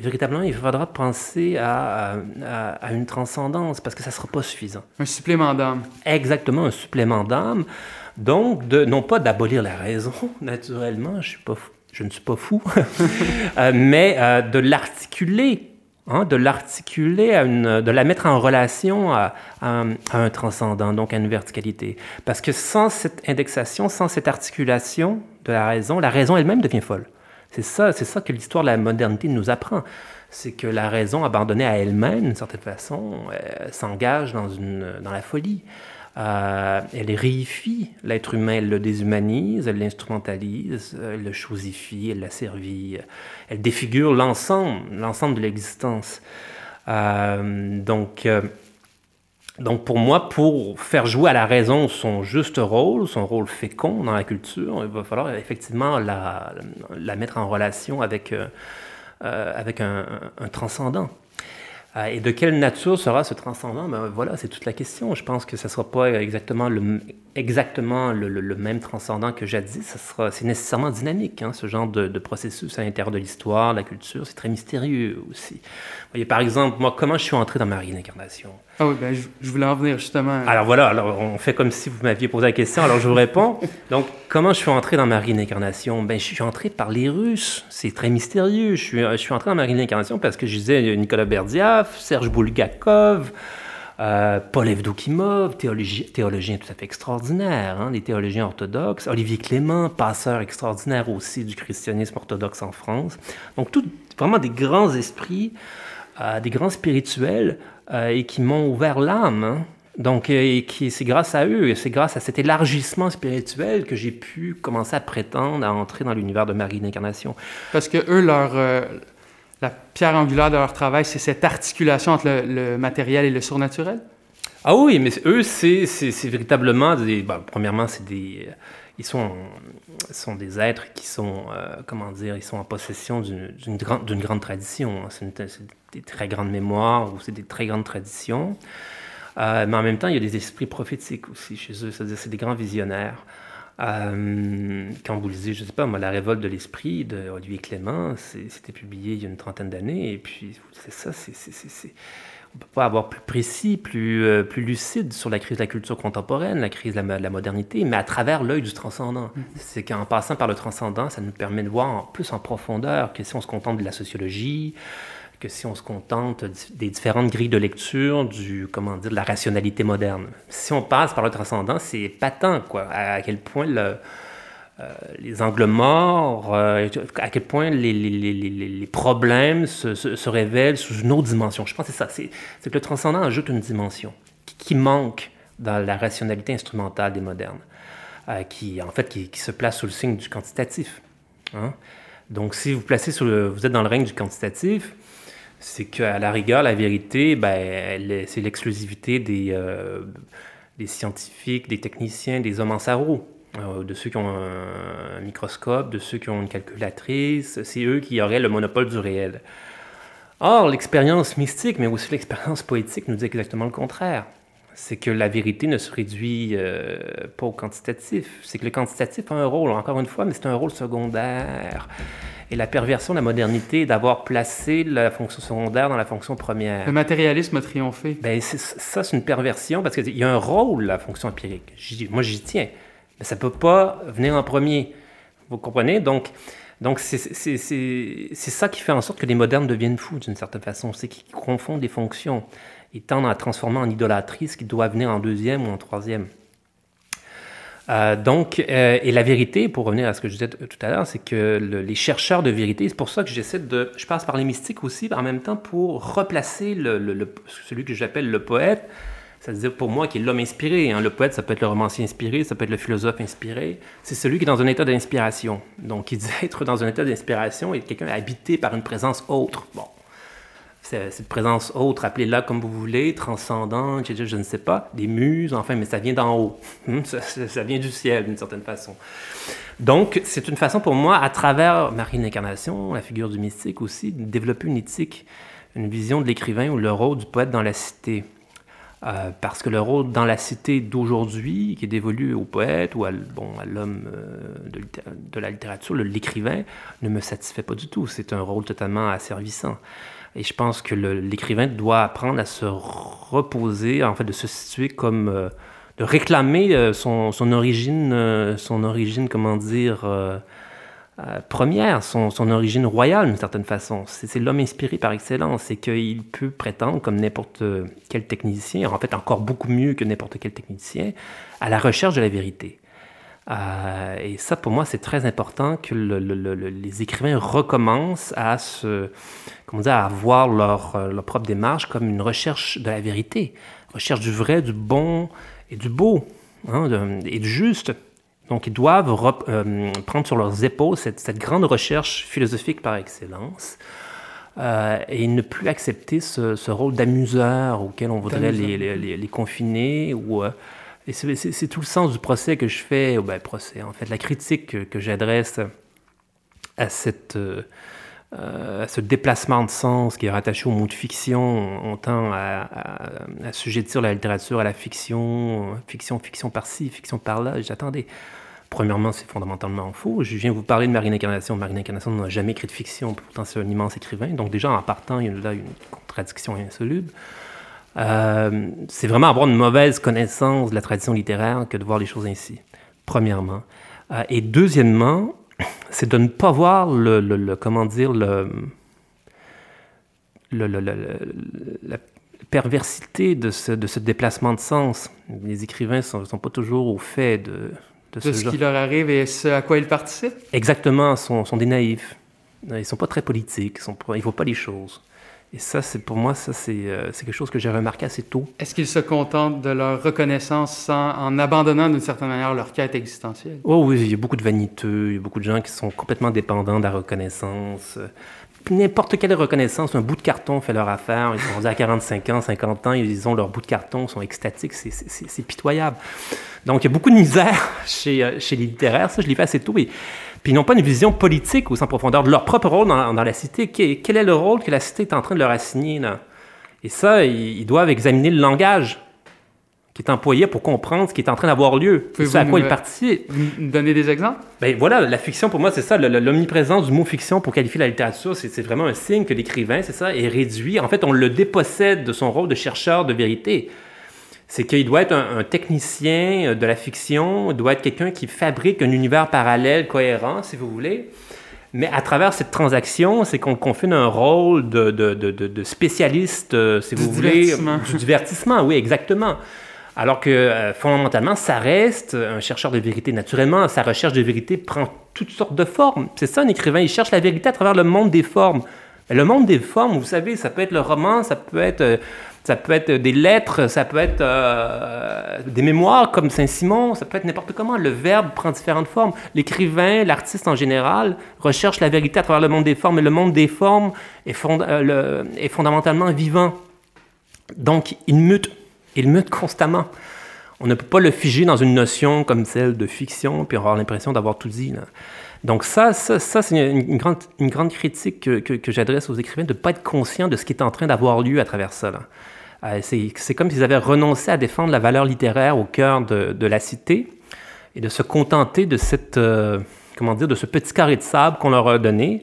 S2: véritablement il faudra penser à, à, une transcendance parce que ça sera pas suffisant.
S1: Un supplément d'âme.
S2: Exactement, un supplément d'âme. Donc, de, non pas d'abolir la raison, naturellement, je suis pas fou je ne suis pas fou, euh, mais euh, de l'articuler, hein, de l'articuler, de la mettre en relation à, un transcendant, donc à une verticalité. Parce que sans cette indexation, sans cette articulation de la raison, la raison elle-même devient folle. C'est ça, c'est ça que l'histoire de la modernité nous apprend. C'est que la raison, abandonnée à elle-même, d'une certaine façon, euh, s'engage dans, dans la folie. Euh, elle réifie l'être humain, elle le déshumanise, elle l'instrumentalise, elle le chosifie, elle l'asservit, elle défigure l'ensemble, l'ensemble de l'existence. Euh, donc, euh, donc pour moi, pour faire jouer à la raison son juste rôle, son rôle fécond dans la culture, il va falloir effectivement la, mettre en relation avec, avec un transcendant. Euh, et de quelle nature sera ce transcendant? Ben, Voilà, c'est toute la question. Je pense que ce ne sera pas exactement le, même transcendant que jadis. C'est nécessairement dynamique, hein, ce genre de, processus à l'intérieur de l'histoire, la culture. C'est très mystérieux aussi. Vous voyez, par exemple, moi, comment je suis entré dans ma réincarnation?
S1: Ah oui, ben, je, voulais en venir justement.
S2: Alors voilà, alors on fait comme si vous m'aviez posé la question, alors je vous réponds. Donc, comment je suis entré dans ma réincarnation Ben, je suis entré par les Russes. C'est très mystérieux. Je suis, je suis entré dans ma réincarnation parce que je disais Nicolas Berdiaf, Serge Boulgakov, euh, Paul Evdokimov, théologien, tout à fait extraordinaire, hein, les théologiens orthodoxes, Olivier Clément, passeur extraordinaire aussi du christianisme orthodoxe en France. Donc, tout, vraiment des grands esprits, euh, des grands spirituels, euh, et qui m'ont ouvert l'âme hein, Donc, et qui, c'est grâce à eux, et c'est grâce à cet élargissement spirituel que j'ai pu commencer à prétendre à entrer dans l'univers de Marie d'Incarnation.
S1: Parce que eux, leur, la pierre angulaire de leur travail, c'est cette articulation entre le, matériel et le surnaturel?
S2: Ah oui, mais eux, c'est, véritablement des. premièrement, c'est des. Ils sont, sont des êtres qui sont, euh, comment dire, ils sont en possession d'une, grande, grande tradition. Hein. C'est, des très grandes mémoires ou c'est des très grandes traditions. Euh, mais en même temps, il y a des esprits prophétiques aussi chez eux, c'est-à-dire c'est des grands visionnaires. Euh, quand vous lisez, je ne sais pas, moi, La révolte de l'esprit de Olivier Clément, c'était publié il y a une trentaine d'années, et puis c'est ça, c'est, on ne peut pas avoir plus précis, plus, euh, plus lucide sur la crise de la culture contemporaine, la crise de la, modernité, mais à travers l'œil du transcendant. Mm-hmm. C'est qu'en passant par le transcendant, ça nous permet de voir en plus en profondeur que si on se contente de la sociologie, que si on se contente des différentes grilles de lecture du, comment dire, de la rationalité moderne. Si on passe par le transcendant, c'est patent, quoi, à, quel point euh, les angles morts, euh, à quel point les, les, les, problèmes se, se, révèlent sous une autre dimension. Je pense que c'est ça, c'est que le transcendant ajoute une dimension qui, manque dans la rationalité instrumentale des modernes, euh, qui, en fait, qui, se place sous le signe du quantitatif. Hein. Donc, si vous placez le, vous êtes dans le règne du quantitatif, c'est qu'à la rigueur, la vérité, ben, c'est l'exclusivité des, euh, des, scientifiques, des techniciens, des hommes en sarrau, euh, de ceux qui ont un, microscope, de ceux qui ont une calculatrice. C'est eux qui auraient le monopole du réel. Or, l'expérience mystique, mais aussi l'expérience poétique, nous dit exactement le contraire. C'est que la vérité ne se réduit euh, pas au quantitatif. C'est que le quantitatif a un rôle, encore une fois, mais c'est un rôle secondaire et la perversion de la modernité d'avoir placé la fonction secondaire dans la fonction première.
S1: Le matérialisme a triomphé.
S2: Ben, ça, c'est une perversion parce qu'il y a un rôle, la fonction empirique. Moi, j'y tiens. Mais ça ne peut pas venir en premier. Vous comprenez? Donc, donc c'est ça qui fait en sorte que les modernes deviennent fous d'une certaine façon. C'est qu'ils confondent les fonctions. Ils tendent à transformer en idolâtrie ce qui doit venir en deuxième ou en troisième. Euh, donc, euh, et la vérité, pour revenir à ce que je disais tout à l'heure, c'est que les chercheurs de vérité, c'est pour ça que j'essaie de, je passe par les mystiques aussi, en même temps pour replacer celui que j'appelle le poète, c'est-à-dire pour moi qui est l'homme inspiré. Hein. Le poète, ça peut être le romancier inspiré, ça peut être le philosophe inspiré. C'est celui qui est dans un état d'inspiration. Donc, il dit être dans un état d'inspiration et quelqu'un habité par une présence autre. Bon, cette présence autre, appelez-la comme vous voulez, transcendante, je ne sais pas, des muses, enfin, mais ça vient d'en haut. Hmm, ça, vient du ciel d'une certaine façon. Donc, c'est une façon pour moi, à travers Marie l'Incarnation, la figure du mystique aussi, de développer une éthique, une vision de l'écrivain ou le rôle du poète dans la cité. Euh, parce que le rôle dans la cité d'aujourd'hui, qui est dévolu au poète ou à, bon, à l'homme euh, de, de, la littérature, l'écrivain, ne me satisfait pas du tout. C'est un rôle totalement asservissant. Et je pense que l'écrivain doit apprendre à se reposer, en fait, de se situer comme, euh, de réclamer euh, son, origine, euh, son origine, comment dire, première, son, son, origine royale d'une certaine façon. C'est l'homme inspiré par excellence et qu'il peut prétendre, comme n'importe quel technicien, en fait encore beaucoup mieux que n'importe quel technicien, à la recherche de la vérité. Euh, et ça, pour moi, c'est très important que les écrivains recommencent à se, comment dire, à voir leur, euh, leur, propre démarche comme une recherche de la vérité, recherche du vrai, du bon et du beau, hein, et du juste. Donc, ils doivent euh, prendre sur leurs épaules cette, cette, grande recherche philosophique par excellence. et ne plus accepter ce, ce rôle d'amuseur auquel on voudrait les, les, les, confiner ou et c'est tout le sens du procès que je fais, ben, procès, en fait, la critique que, j'adresse à, cette, euh, ce déplacement de sens qui est rattaché au mot de fiction. On tend à, à, à la littérature à la fiction, fiction, fiction par-ci, fiction par-là. J'attendais. Premièrement, c'est fondamentalement faux. Je viens vous parler de Marine Incarnation. Marine Incarnation n'a jamais écrit de fiction, pourtant c'est un immense écrivain. Donc déjà, en partant, il y a là une contradiction insoluble. Euh, c'est vraiment avoir une mauvaise connaissance de la tradition littéraire que de voir les choses ainsi, premièrement. Euh, et deuxièmement, c'est de ne pas voir le, comment dire, le, la perversité de ce, de ce, déplacement de sens. Les écrivains ne sont, pas toujours au fait de,
S1: de, ce, qui leur arrive et ce à quoi ils participent?
S2: Exactement, sont, sont des naïfs. Ils ne sont pas très politiques, ils ne voient pas les choses. Et ça, c'est pour moi, ça, c'est quelque chose que j'ai remarqué assez tôt.
S1: Est-ce qu'ils se contentent de leur reconnaissance en abandonnant d'une certaine manière leur quête existentielle?
S2: Oh oui, il y a beaucoup de vaniteux, il y a beaucoup de gens qui sont complètement dépendants de la reconnaissance n'importe quelle reconnaissance, un bout de carton fait leur affaire. Ils sont rendus à 45 ans, 50 ans, ils ont leur bout de carton, ils sont extatiques, c'est pitoyable. Donc, il y a beaucoup de misère chez, euh, chez les littéraires, ça, je l'ai fait assez tôt. Puis, ils n'ont pas une vision politique ou sans profondeur de leur propre rôle dans, la cité. Quel, est le rôle que la cité est en train de leur assigner? Là? Et ça, ils doivent examiner le langage qui est employé pour comprendre ce qui est en train d'avoir lieu. C'est à quoi il participe.
S1: Donner des exemples?
S2: Ben voilà, la fiction, pour moi, c'est ça. L'omniprésence du mot fiction pour qualifier la littérature, c'est vraiment un signe que l'écrivain, c'est ça, est réduit. En fait, on le dépossède de son rôle de chercheur de vérité. C'est qu'il doit être un, technicien euh, de la fiction, il doit être quelqu'un qui fabrique un univers parallèle, cohérent, si vous voulez. Mais à travers cette transaction, c'est qu'on confie un rôle de, de, de, spécialiste, euh, si vous voulez, du divertissement. Oui, exactement. Alors que euh, fondamentalement, ça reste un chercheur de vérité. Naturellement, sa recherche de vérité prend toutes sortes de formes. C'est ça un écrivain, il cherche la vérité à travers le monde des formes. le monde des formes, vous savez, ça peut être le roman, ça peut être, ça peut être des lettres, ça peut être euh, des mémoires comme Saint-Simon, ça peut être n'importe comment. Le verbe prend différentes formes. L'écrivain, l'artiste en général, recherche la vérité à travers le monde des formes, et le monde des formes est, est fondamentalement vivant. Donc, il mute il mute constamment. On ne peut pas le figer dans une notion comme celle de fiction, puis avoir l'impression d'avoir tout dit. Donc ça, ça, c'est une, grande, une grande critique que, j'adresse aux écrivains, de ne pas être conscient de ce qui est en train d'avoir lieu à travers ça. Euh, c'est comme s'ils avaient renoncé à défendre la valeur littéraire au cœur de, la cité et de se contenter de, cette, euh, comment dire, de ce petit carré de sable qu'on leur a donné.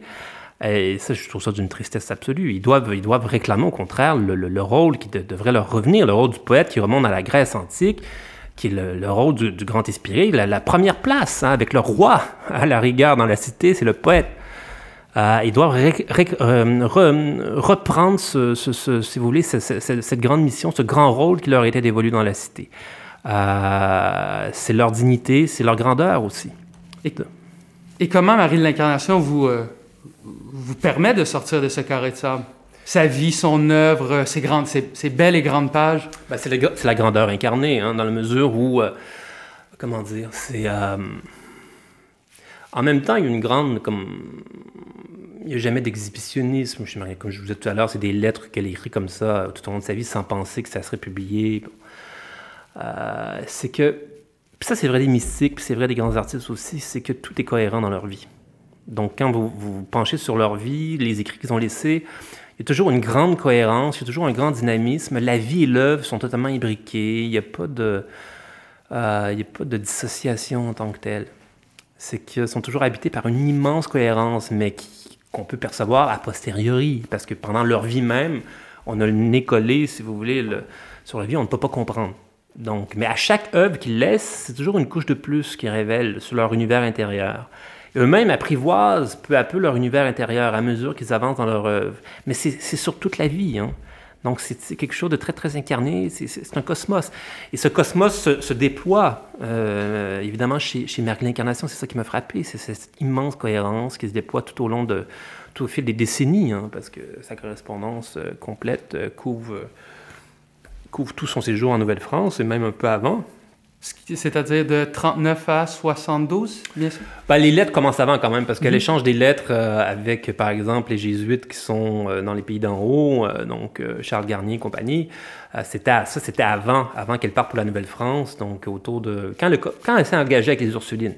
S2: Et ça, je trouve ça d'une tristesse absolue. Ils doivent, ils doivent réclamer au contraire le, rôle qui devrait leur revenir, le rôle du poète qui remonte à la Grèce antique, qui est le, rôle du, grand inspiré, la, première place, hein, avec le roi à la rigueur dans la cité, c'est le poète. Euh, ils doivent euh, reprendre, ce, si vous voulez, cette grande mission, ce grand rôle qui leur était dévolu dans la cité. Euh, c'est leur dignité, c'est leur grandeur aussi.
S1: Et, et comment, Marie de l'Incarnation, vous vous permet de sortir de ce carré de sable? Sa vie, son œuvre, ses, grandes, ses, belles et grandes pages?
S2: Ben, c'est, la grandeur incarnée, hein, dans la mesure où, euh, comment dire, c'est... Euh, en même temps, il y a une grande... Comme, il n'y a jamais d'exhibitionnisme. Comme je vous disais tout à l'heure, c'est des lettres qu'elle écrit comme ça tout au long de sa vie sans penser que ça serait publié. Euh, c'est que... Puis ça, c'est vrai des mystiques, puis c'est vrai des grands artistes aussi, c'est que tout est cohérent dans leur vie. Donc, quand vous vous penchez sur leur vie, les écrits qu'ils ont laissés, il y a toujours une grande cohérence, il y a toujours un grand dynamisme. La vie et l'œuvre sont totalement imbriquées. Il n'y a euh, a pas de dissociation en tant que telle. C'est qu'ils sont toujours habités par une immense cohérence, mais qu'on peut percevoir a posteriori, parce que pendant leur vie même, on a le nez collé, si vous voulez, sur la vie, on ne peut pas comprendre. Donc, mais à chaque œuvre qu'ils laissent, c'est toujours une couche de plus qui révèle sur leur univers intérieur. Eux-mêmes apprivoisent peu à peu leur univers intérieur à mesure qu'ils avancent dans leur œuvre. Mais c'est sur toute la vie. Hein. Donc c'est quelque chose de très très incarné, c'est un cosmos. Et ce cosmos se, déploie, euh, évidemment, chez, chez l'Incarnation, c'est ça qui m'a frappé, c'est cette immense cohérence qui se déploie tout au long de, tout au fil des décennies, hein, parce que sa correspondance euh, complète euh, couvre, couvre tout son séjour en Nouvelle-France, et même un peu avant.
S1: C'est-à-dire de 39 à 72, bien sûr?
S2: Ben, les lettres commencent avant quand même, parce que mhm. l'échange des lettres euh, avec, par exemple, les jésuites qui sont euh, dans les pays d'en haut, euh, donc Charles Garnier et compagnie, c'était, ça c'était avant, avant qu'elle parte pour la Nouvelle-France, donc autour de... Quand, le, quand elle s'est engagée avec les Ursulines.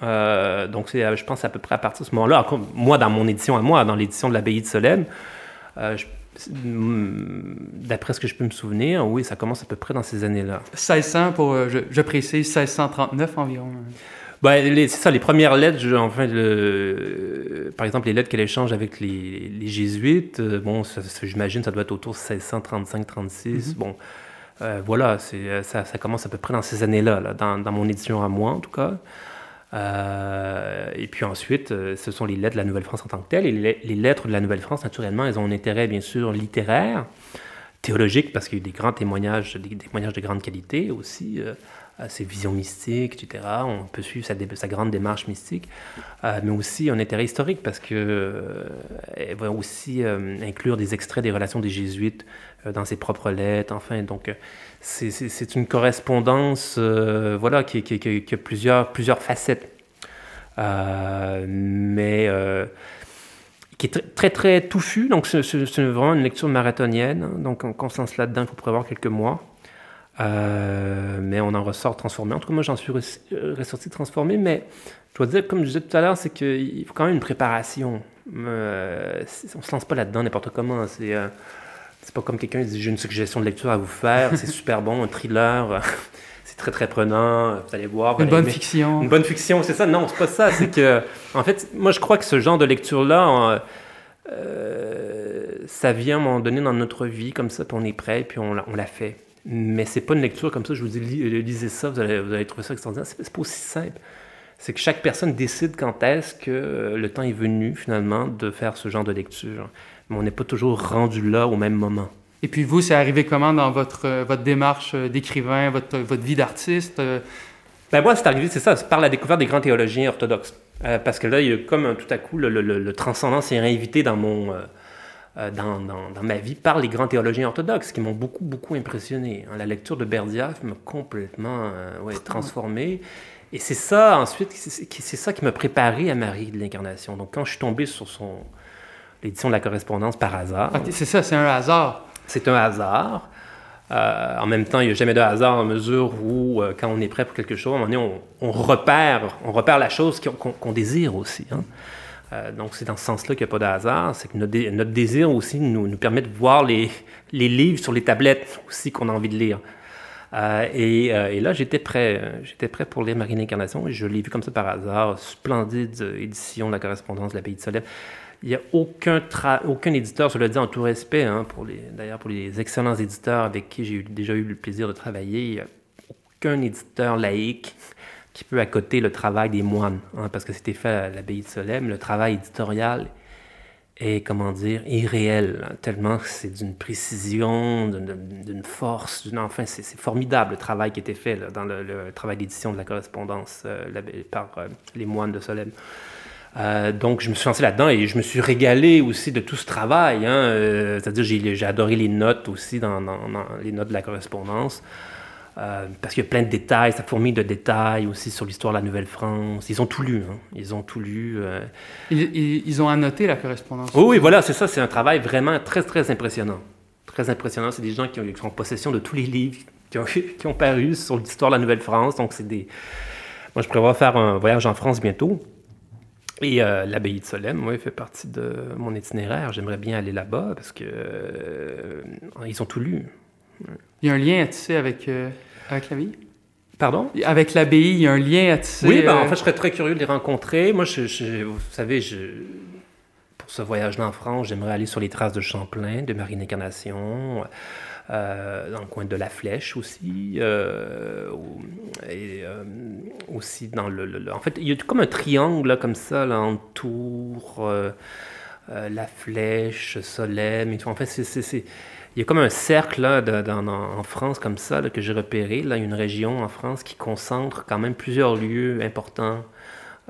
S2: donc c'est, je pense, à peu près à partir de ce moment-là, moi, dans mon édition à moi, dans l'édition de l'abbaye de Solène, je d'après ce que je peux me souvenir, oui, ça commence à peu près dans ces années-là.
S1: 1600, pour, euh, je, précise, 1639 environ.
S2: Ben, c'est ça, les premières lettres, enfin, le, par exemple, les lettres qu'elle échange avec les, jésuites, euh, bon, j'imagine ça doit être autour de 1635-36. Mm-hmm. Bon, euh, voilà, ça, ça, commence à peu près dans ces années-là, là, dans, dans, mon édition à moi en tout cas. Euh, et puis ensuite, euh, ce sont les lettres de la Nouvelle-France en tant que telles. Et les, lettres de la Nouvelle-France, naturellement, elles ont un intérêt, bien sûr, littéraire, théologique, parce qu'il y a eu des grands témoignages, des témoignages de grande qualité aussi. ses visions mystiques, etc. On peut suivre sa, grande démarche mystique, mais aussi un intérêt historique parce que elle va aussi inclure des extraits des relations des jésuites dans ses propres lettres. Enfin, donc c'est une correspondance voilà, qui, a plusieurs, plusieurs facettes. mais qui est très, très, touffue. Donc, c'est vraiment une lecture marathonienne. Donc, on se là-dedans, il faut prévoir quelques mois. Euh, mais on en ressort transformé. En tout cas, moi, j'en suis euh, ressorti transformé. Mais je dois dire, comme je disais tout à l'heure, c'est qu'il faut quand même une préparation. Euh, on se lance pas là-dedans n'importe comment. C'est euh, pas comme quelqu'un qui dit j'ai une suggestion de lecture à vous faire. C'est super bon, un thriller. C'est très très prenant. Vous allez voir.
S1: une bonne fiction.
S2: Une bonne fiction, c'est ça. Non, c'est pas ça. c'est que, en fait, moi, je crois que ce genre de lecture-là. ça vient à un moment donné dans notre vie, comme ça, puis on est prêt, puis on, on l'a fait. Mais c'est pas une lecture comme ça, je vous dis, lisez ça, vous allez, vous allez trouver ça extraordinaire. C'est pas aussi simple. C'est que chaque personne décide quand est-ce que euh, le temps est venu, finalement, de faire ce genre de lecture. Mais on n'est pas toujours rendu là au même moment.
S1: Et puis vous, c'est arrivé comment dans votre, euh, votre démarche euh, d'écrivain, votre, votre vie d'artiste?
S2: Ben moi, c'est arrivé, c'est ça, par la découverte des grands théologiens orthodoxes. parce que là, il y a comme tout à coup, le, le, le transcendant s'est réinvité dans mon... Euh, dans, dans, ma vie par les grands théologiens orthodoxes qui m'ont beaucoup, beaucoup impressionné. Hein, la lecture de Berdiaev m'a complètement euh, ouais, transformé. Et c'est ça, ensuite, c'est ça qui m'a préparé à Marie de l'Incarnation. Donc, quand je suis tombé sur son l'édition de la correspondance par hasard.
S1: c'est ça, c'est un hasard.
S2: C'est un hasard. Euh, en même temps, il n'y a jamais de hasard en mesure où, quand on est prêt pour quelque chose, un moment donné, on, repère, on repère la chose qu'on désire aussi. Hein. Euh, donc, c'est dans ce sens-là qu'il n'y a pas de hasard. C'est que notre, désir aussi nous, permet de voir les, livres sur les tablettes aussi qu'on a envie de lire. Euh, et, euh, là, j'étais prêt. Prêt pour lire Marine Incarnation et je l'ai vu comme ça par hasard. Splendide édition de la correspondance de la Pays de Soleil. Il n'y a aucun, éditeur, je le dis en tout respect, hein, d'ailleurs pour les excellents éditeurs avec qui j'ai déjà eu le plaisir de travailler, il n'y a aucun éditeur laïque qui peut accoter le travail des moines, hein, parce que c'était fait à l'abbaye de Solesmes, le travail éditorial est, comment dire, irréel, hein, tellement c'est d'une précision, d'une force, enfin, c'est formidable le travail qui était fait dans le, travail d'édition de la correspondance euh, par euh, les moines de Solesmes. Euh, donc, je me suis lancé là-dedans et je me suis régalé aussi de tout ce travail. Hein, C'est-à-dire, j'ai adoré les notes aussi, dans, dans, les notes de la correspondance. Euh, parce qu'il y a plein de détails, ça fourmille de détails aussi sur l'histoire de la Nouvelle-France. Ils ont tout lu, hein. ils ont tout lu. Euh.
S1: Ils, ont annoté la correspondance.
S2: Oh, oui, voilà, c'est ça, c'est un travail vraiment très, très impressionnant. Très impressionnant, c'est des gens qui, ont, sont en possession de tous les livres qui ont, qui ont paru sur l'histoire de la Nouvelle-France. Donc, c'est des... Moi, je prévois faire un voyage en France bientôt. Et euh, l'abbaye de Solesmes, oui, fait partie de mon itinéraire. J'aimerais bien aller là-bas parce que ils ont tout lu.
S1: Il y a un lien à tisser avec, euh, avec l'abbaye?
S2: Pardon?
S1: Avec l'abbaye, il y a un lien à tisser.
S2: Oui, ben, en euh, fait, je serais très curieux de les rencontrer. Moi, je, vous savez, je, pour ce voyage-là en France, j'aimerais aller sur les traces de Champlain, de Marine Incarnation, euh, dans le coin de la Flèche aussi, et aussi dans le, En fait, il y a comme un triangle comme ça, là, la Flèche, Solem, En fait, c'est il y a comme un cercle là, en France comme ça que j'ai repéré, là, une région en France qui concentre quand même plusieurs lieux importants.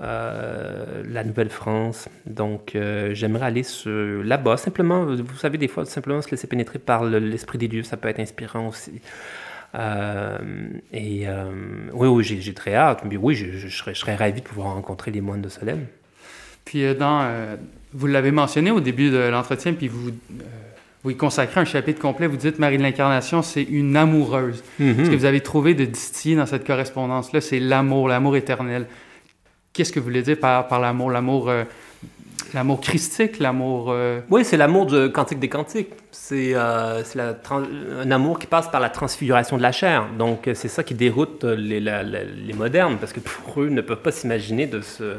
S2: Euh, la Nouvelle-France. Donc, euh, j'aimerais aller là-bas. Simplement, vous savez, des fois, simplement se laisser pénétrer par l'esprit des lieux, ça peut être inspirant aussi. Euh, et oui, oui, j'ai très hâte. Mais oui, je, serais, je, serais, ravi de pouvoir rencontrer les moines de Solem.
S1: Puis, dans, vous l'avez mentionné au début de l'entretien, puis vous vous y consacrez un chapitre complet. Vous dites Marie de l'Incarnation, c'est une amoureuse. Mhm. Ce que vous avez trouvé de distillé dans cette correspondance-là, c'est l'amour, l'amour éternel? Qu'est-ce que vous voulez dire par, par l'amour? L'amour euh, l'amour christique, l'amour... Euh,
S2: oui, c'est l'amour du Cantique des Cantiques. C'est euh, un amour qui passe par la transfiguration de la chair. Donc, c'est ça qui déroute les, les, modernes, parce que pour eux, ils ne peuvent pas s'imaginer de se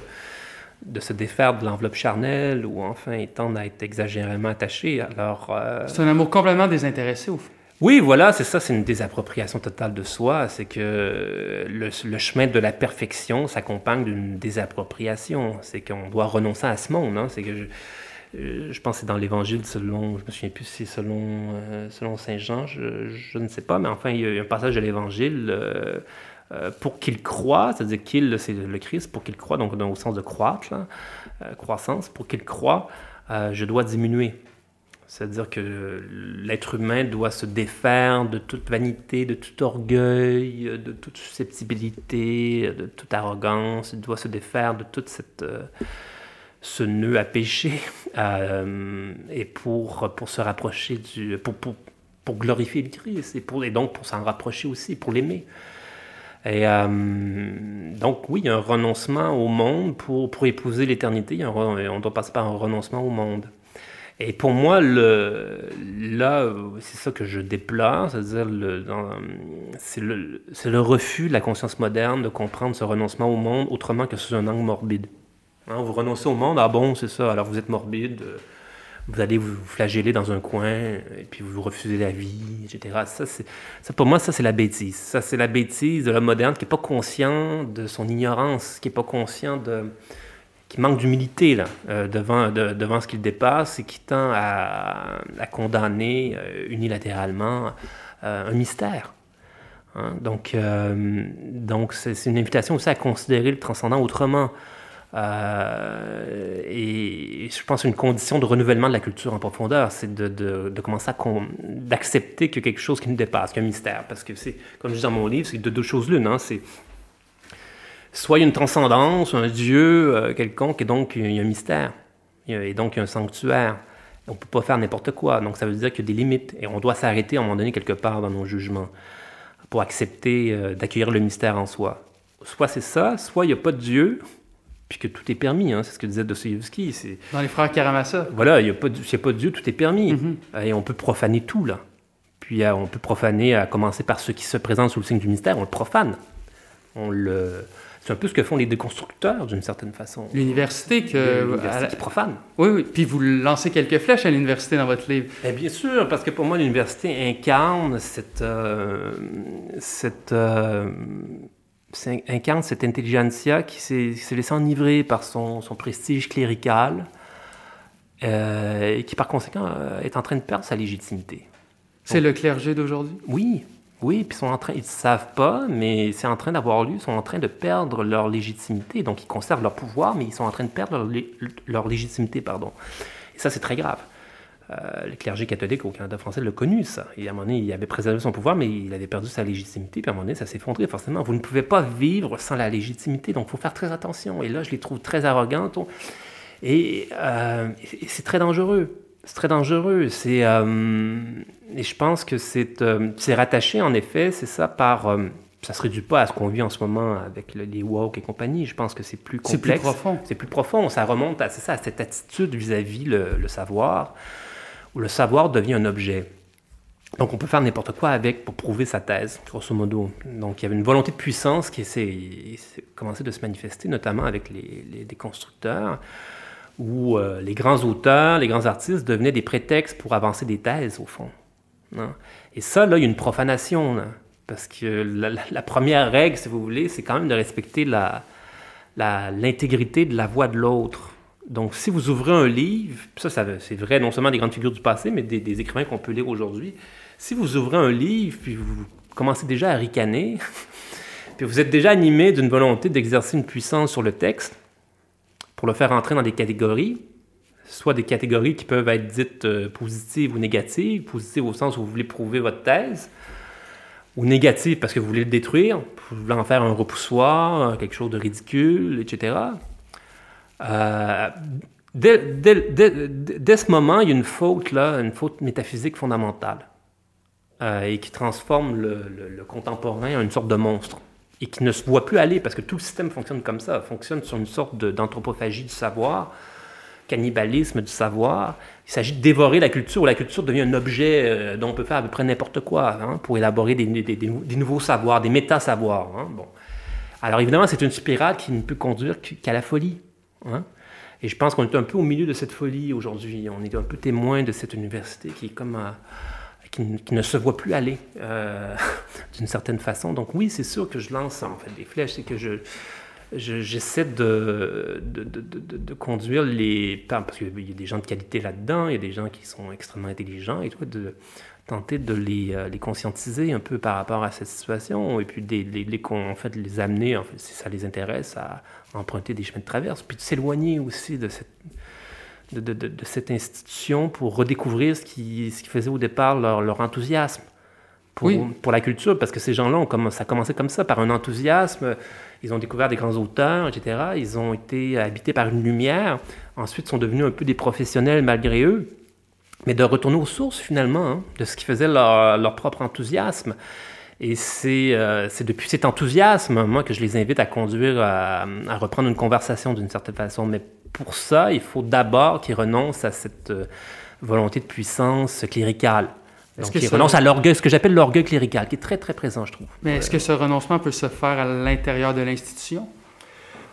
S2: de se défaire de l'enveloppe charnelle ou enfin ils tendent à être exagérément attachés. Alors,
S1: euh, C'est un amour complètement désintéressé au fond.
S2: Oui, voilà, c'est ça, c'est une désappropriation totale de soi. C'est que le, chemin de la perfection s'accompagne d'une désappropriation. C'est qu'on doit renoncer à ce monde. Hein. C'est que je, euh, je pense que c'est dans l'Évangile selon, je me souviens plus si c'est selon, euh, selon Saint Jean, je, ne sais pas, mais enfin, il y a un passage de l'Évangile pour qu'il croie, c'est-à-dire qu'il, c'est le Christ, pour qu'il croie, donc au sens de croître, croissance, pour qu'il croie, je dois diminuer. C'est-à-dire que l'être humain doit se défaire de toute vanité, de tout orgueil, de toute susceptibilité, de toute arrogance. Il doit se défaire de toute cette, euh, ce nœud à péché euh, et pour, pour se rapprocher du... Pour, pour, pour glorifier le Christ et, pour, donc pour s'en rapprocher aussi, pour l'aimer. Et euh, donc oui, un renoncement au monde pour, pour épouser l'éternité. On doit passer par un renoncement au monde. Et pour moi, le, là, c'est ça que je déplore, c'est-à-dire c'est le, le, refus de la conscience moderne de comprendre ce renoncement au monde autrement que sous un angle morbide. Hein, vous renoncez au monde, ah bon, c'est ça, alors vous êtes morbide, vous allez vous flageller dans un coin, et puis vous refusez la vie, etc. Ça, ça pour moi, ça, c'est la bêtise. Ça, c'est la bêtise de l'homme moderne qui n'est pas conscient de son ignorance, qui n'est pas conscient de qui manque d'humilité là, euh, devant, devant ce qu'il dépasse et qui tend à, condamner euh, unilatéralement euh, un mystère. Hein. Donc, donc c'est, une invitation aussi à considérer le transcendant autrement. et je pense une condition de renouvellement de la culture en profondeur, c'est de, de, commencer à d'accepter qu'il y a quelque chose qui nous dépasse, qu'il y a un mystère. Parce que c'est, comme je dis dans mon livre, c'est de deux choses l'une. Hein, c'est soit il y a une transcendance, un Dieu euh, quelconque, et donc il y a un mystère, et donc il y a un sanctuaire. On ne peut pas faire n'importe quoi, donc ça veut dire qu'il y a des limites, et on doit s'arrêter à un moment donné quelque part dans nos jugements pour accepter euh, d'accueillir le mystère en soi. Soit c'est ça, soit il n'y a pas de Dieu, puisque tout est permis, hein, c'est ce que disait Dostoevsky.
S1: Dans les frères Karamazov.
S2: Voilà, il n'y a, pas de, pas de Dieu, tout est permis. Mm-hmm. Et on peut profaner tout, là. Puis euh, on peut profaner, à commencer par ceux qui se présentent sous le signe du mystère, on le profane. On le, c'est un peu ce que font les déconstructeurs, d'une certaine façon.
S1: L'université que...
S2: L'université profane.
S1: Oui, oui. Puis vous lancez quelques flèches à l'université dans votre livre.
S2: Eh bien sûr, parce que pour moi, l'université incarne cette... Euh, cette euh, incarne cette intelligentsia qui s'est laissée enivrer par son, son prestige clérical euh, et qui, par conséquent, est en train de perdre sa légitimité.
S1: C'est le clergé d'aujourd'hui?
S2: Oui, oui, puis ils sont en train, ils ne savent pas, mais c'est en train d'avoir lieu, ils sont en train de perdre leur légitimité. Donc ils conservent leur pouvoir, mais ils sont en train de perdre leur, légitimité, pardon. Et ça, c'est très grave. Euh, le clergé catholique au Canada français l'a connu, ça. Et à un moment donné, il avait préservé son pouvoir, mais il avait perdu sa légitimité. Puis à un moment donné, ça s'est effondré, forcément. Vous ne pouvez pas vivre sans la légitimité, donc il faut faire très attention. Et là, je les trouve très arrogantes. Euh, et c'est très dangereux. C'est très dangereux. C'est, euh, et je pense que c'est, euh, c'est rattaché, en effet, c'est ça, par. Euh, ça se réduit pas à ce qu'on vit en ce moment avec les woke et compagnie. Je pense que c'est plus complexe.
S1: C'est plus profond.
S2: C'est plus profond. Ça remonte à, c'est ça, à cette attitude vis-à-vis le, savoir, où le savoir devient un objet. Donc on peut faire n'importe quoi avec pour prouver sa thèse, grosso modo. Donc il y avait une volonté de puissance qui s'est commencé de se manifester, notamment avec les, les déconstructeurs où euh, les grands auteurs, les grands artistes devenaient des prétextes pour avancer des thèses, au fond. Hein. Et ça, là, il y a une profanation, parce que la, première règle, si vous voulez, c'est quand même de respecter l'intégrité de la voix de l'autre. Donc, si vous ouvrez un livre, ça, ça c'est vrai non seulement des grandes figures du passé, mais des écrivains qu'on peut lire aujourd'hui. Si vous ouvrez un livre, puis vous commencez déjà à ricaner, puis vous êtes déjà animé d'une volonté d'exercer une puissance sur le texte, pour le faire entrer dans des catégories, soit des catégories qui peuvent être dites euh, positives ou négatives, positives au sens où vous voulez prouver votre thèse, ou négatives parce que vous voulez le détruire, vous voulez en faire un repoussoir, euh, quelque chose de ridicule, etc. Euh, dès, ce moment, il y a une faute là, une faute métaphysique fondamentale, et qui transforme le contemporain en une sorte de monstre et qui ne se voit plus aller, parce que tout le système fonctionne comme ça, fonctionne sur une sorte d'anthropophagie du savoir, cannibalisme du savoir. Il s'agit de dévorer la culture, où la culture devient un objet euh, dont on peut faire à peu près n'importe quoi hein, pour élaborer des, nouveaux savoirs, des méta-savoirs. Hein, bon. Alors évidemment, c'est une spirale qui ne peut conduire qu'à la folie. Hein. Et je pense qu'on est un peu au milieu de cette folie aujourd'hui. On est un peu témoin de cette université qui est comme... qui, ne se voit plus aller euh, d'une certaine façon. Donc oui, c'est sûr que je lance en fait des flèches, c'est que je j'essaie de de, de, conduire les... Parce qu'il y a des gens de qualité là-dedans, il y a des gens qui sont extrêmement intelligents, et tout, de, tenter de les, les, conscientiser un peu par rapport à cette situation et puis des, les, les, en fait, les amener, en fait, si ça les intéresse, à emprunter des chemins de traverse, puis de s'éloigner aussi de cette, de, de, de, cette institution pour redécouvrir ce qui, ce qui faisait au départ leur, leur enthousiasme pour, pour, la culture, parce que ces gens-là, ça a commencé comme ça, par un enthousiasme. Ils ont découvert des grands auteurs, etc. Ils ont été habités par une lumière. Ensuite, sont devenus un peu des professionnels malgré eux. Mais de retourner aux sources, finalement, hein, de ce qui faisait leur, leur propre enthousiasme. Et euh, c'est depuis cet enthousiasme, moi, que je les invite à conduire à, à reprendre une conversation d'une certaine façon. Mais pour ça, il faut d'abord qu'ils renoncent à cette euh, volonté de puissance cléricale. Donc, ils renoncent à l'orgueil, ce que j'appelle l'orgueil clérical, qui est très, très présent, je trouve.
S1: Mais est-ce que ce renoncement peut se faire à l'intérieur de l'institution?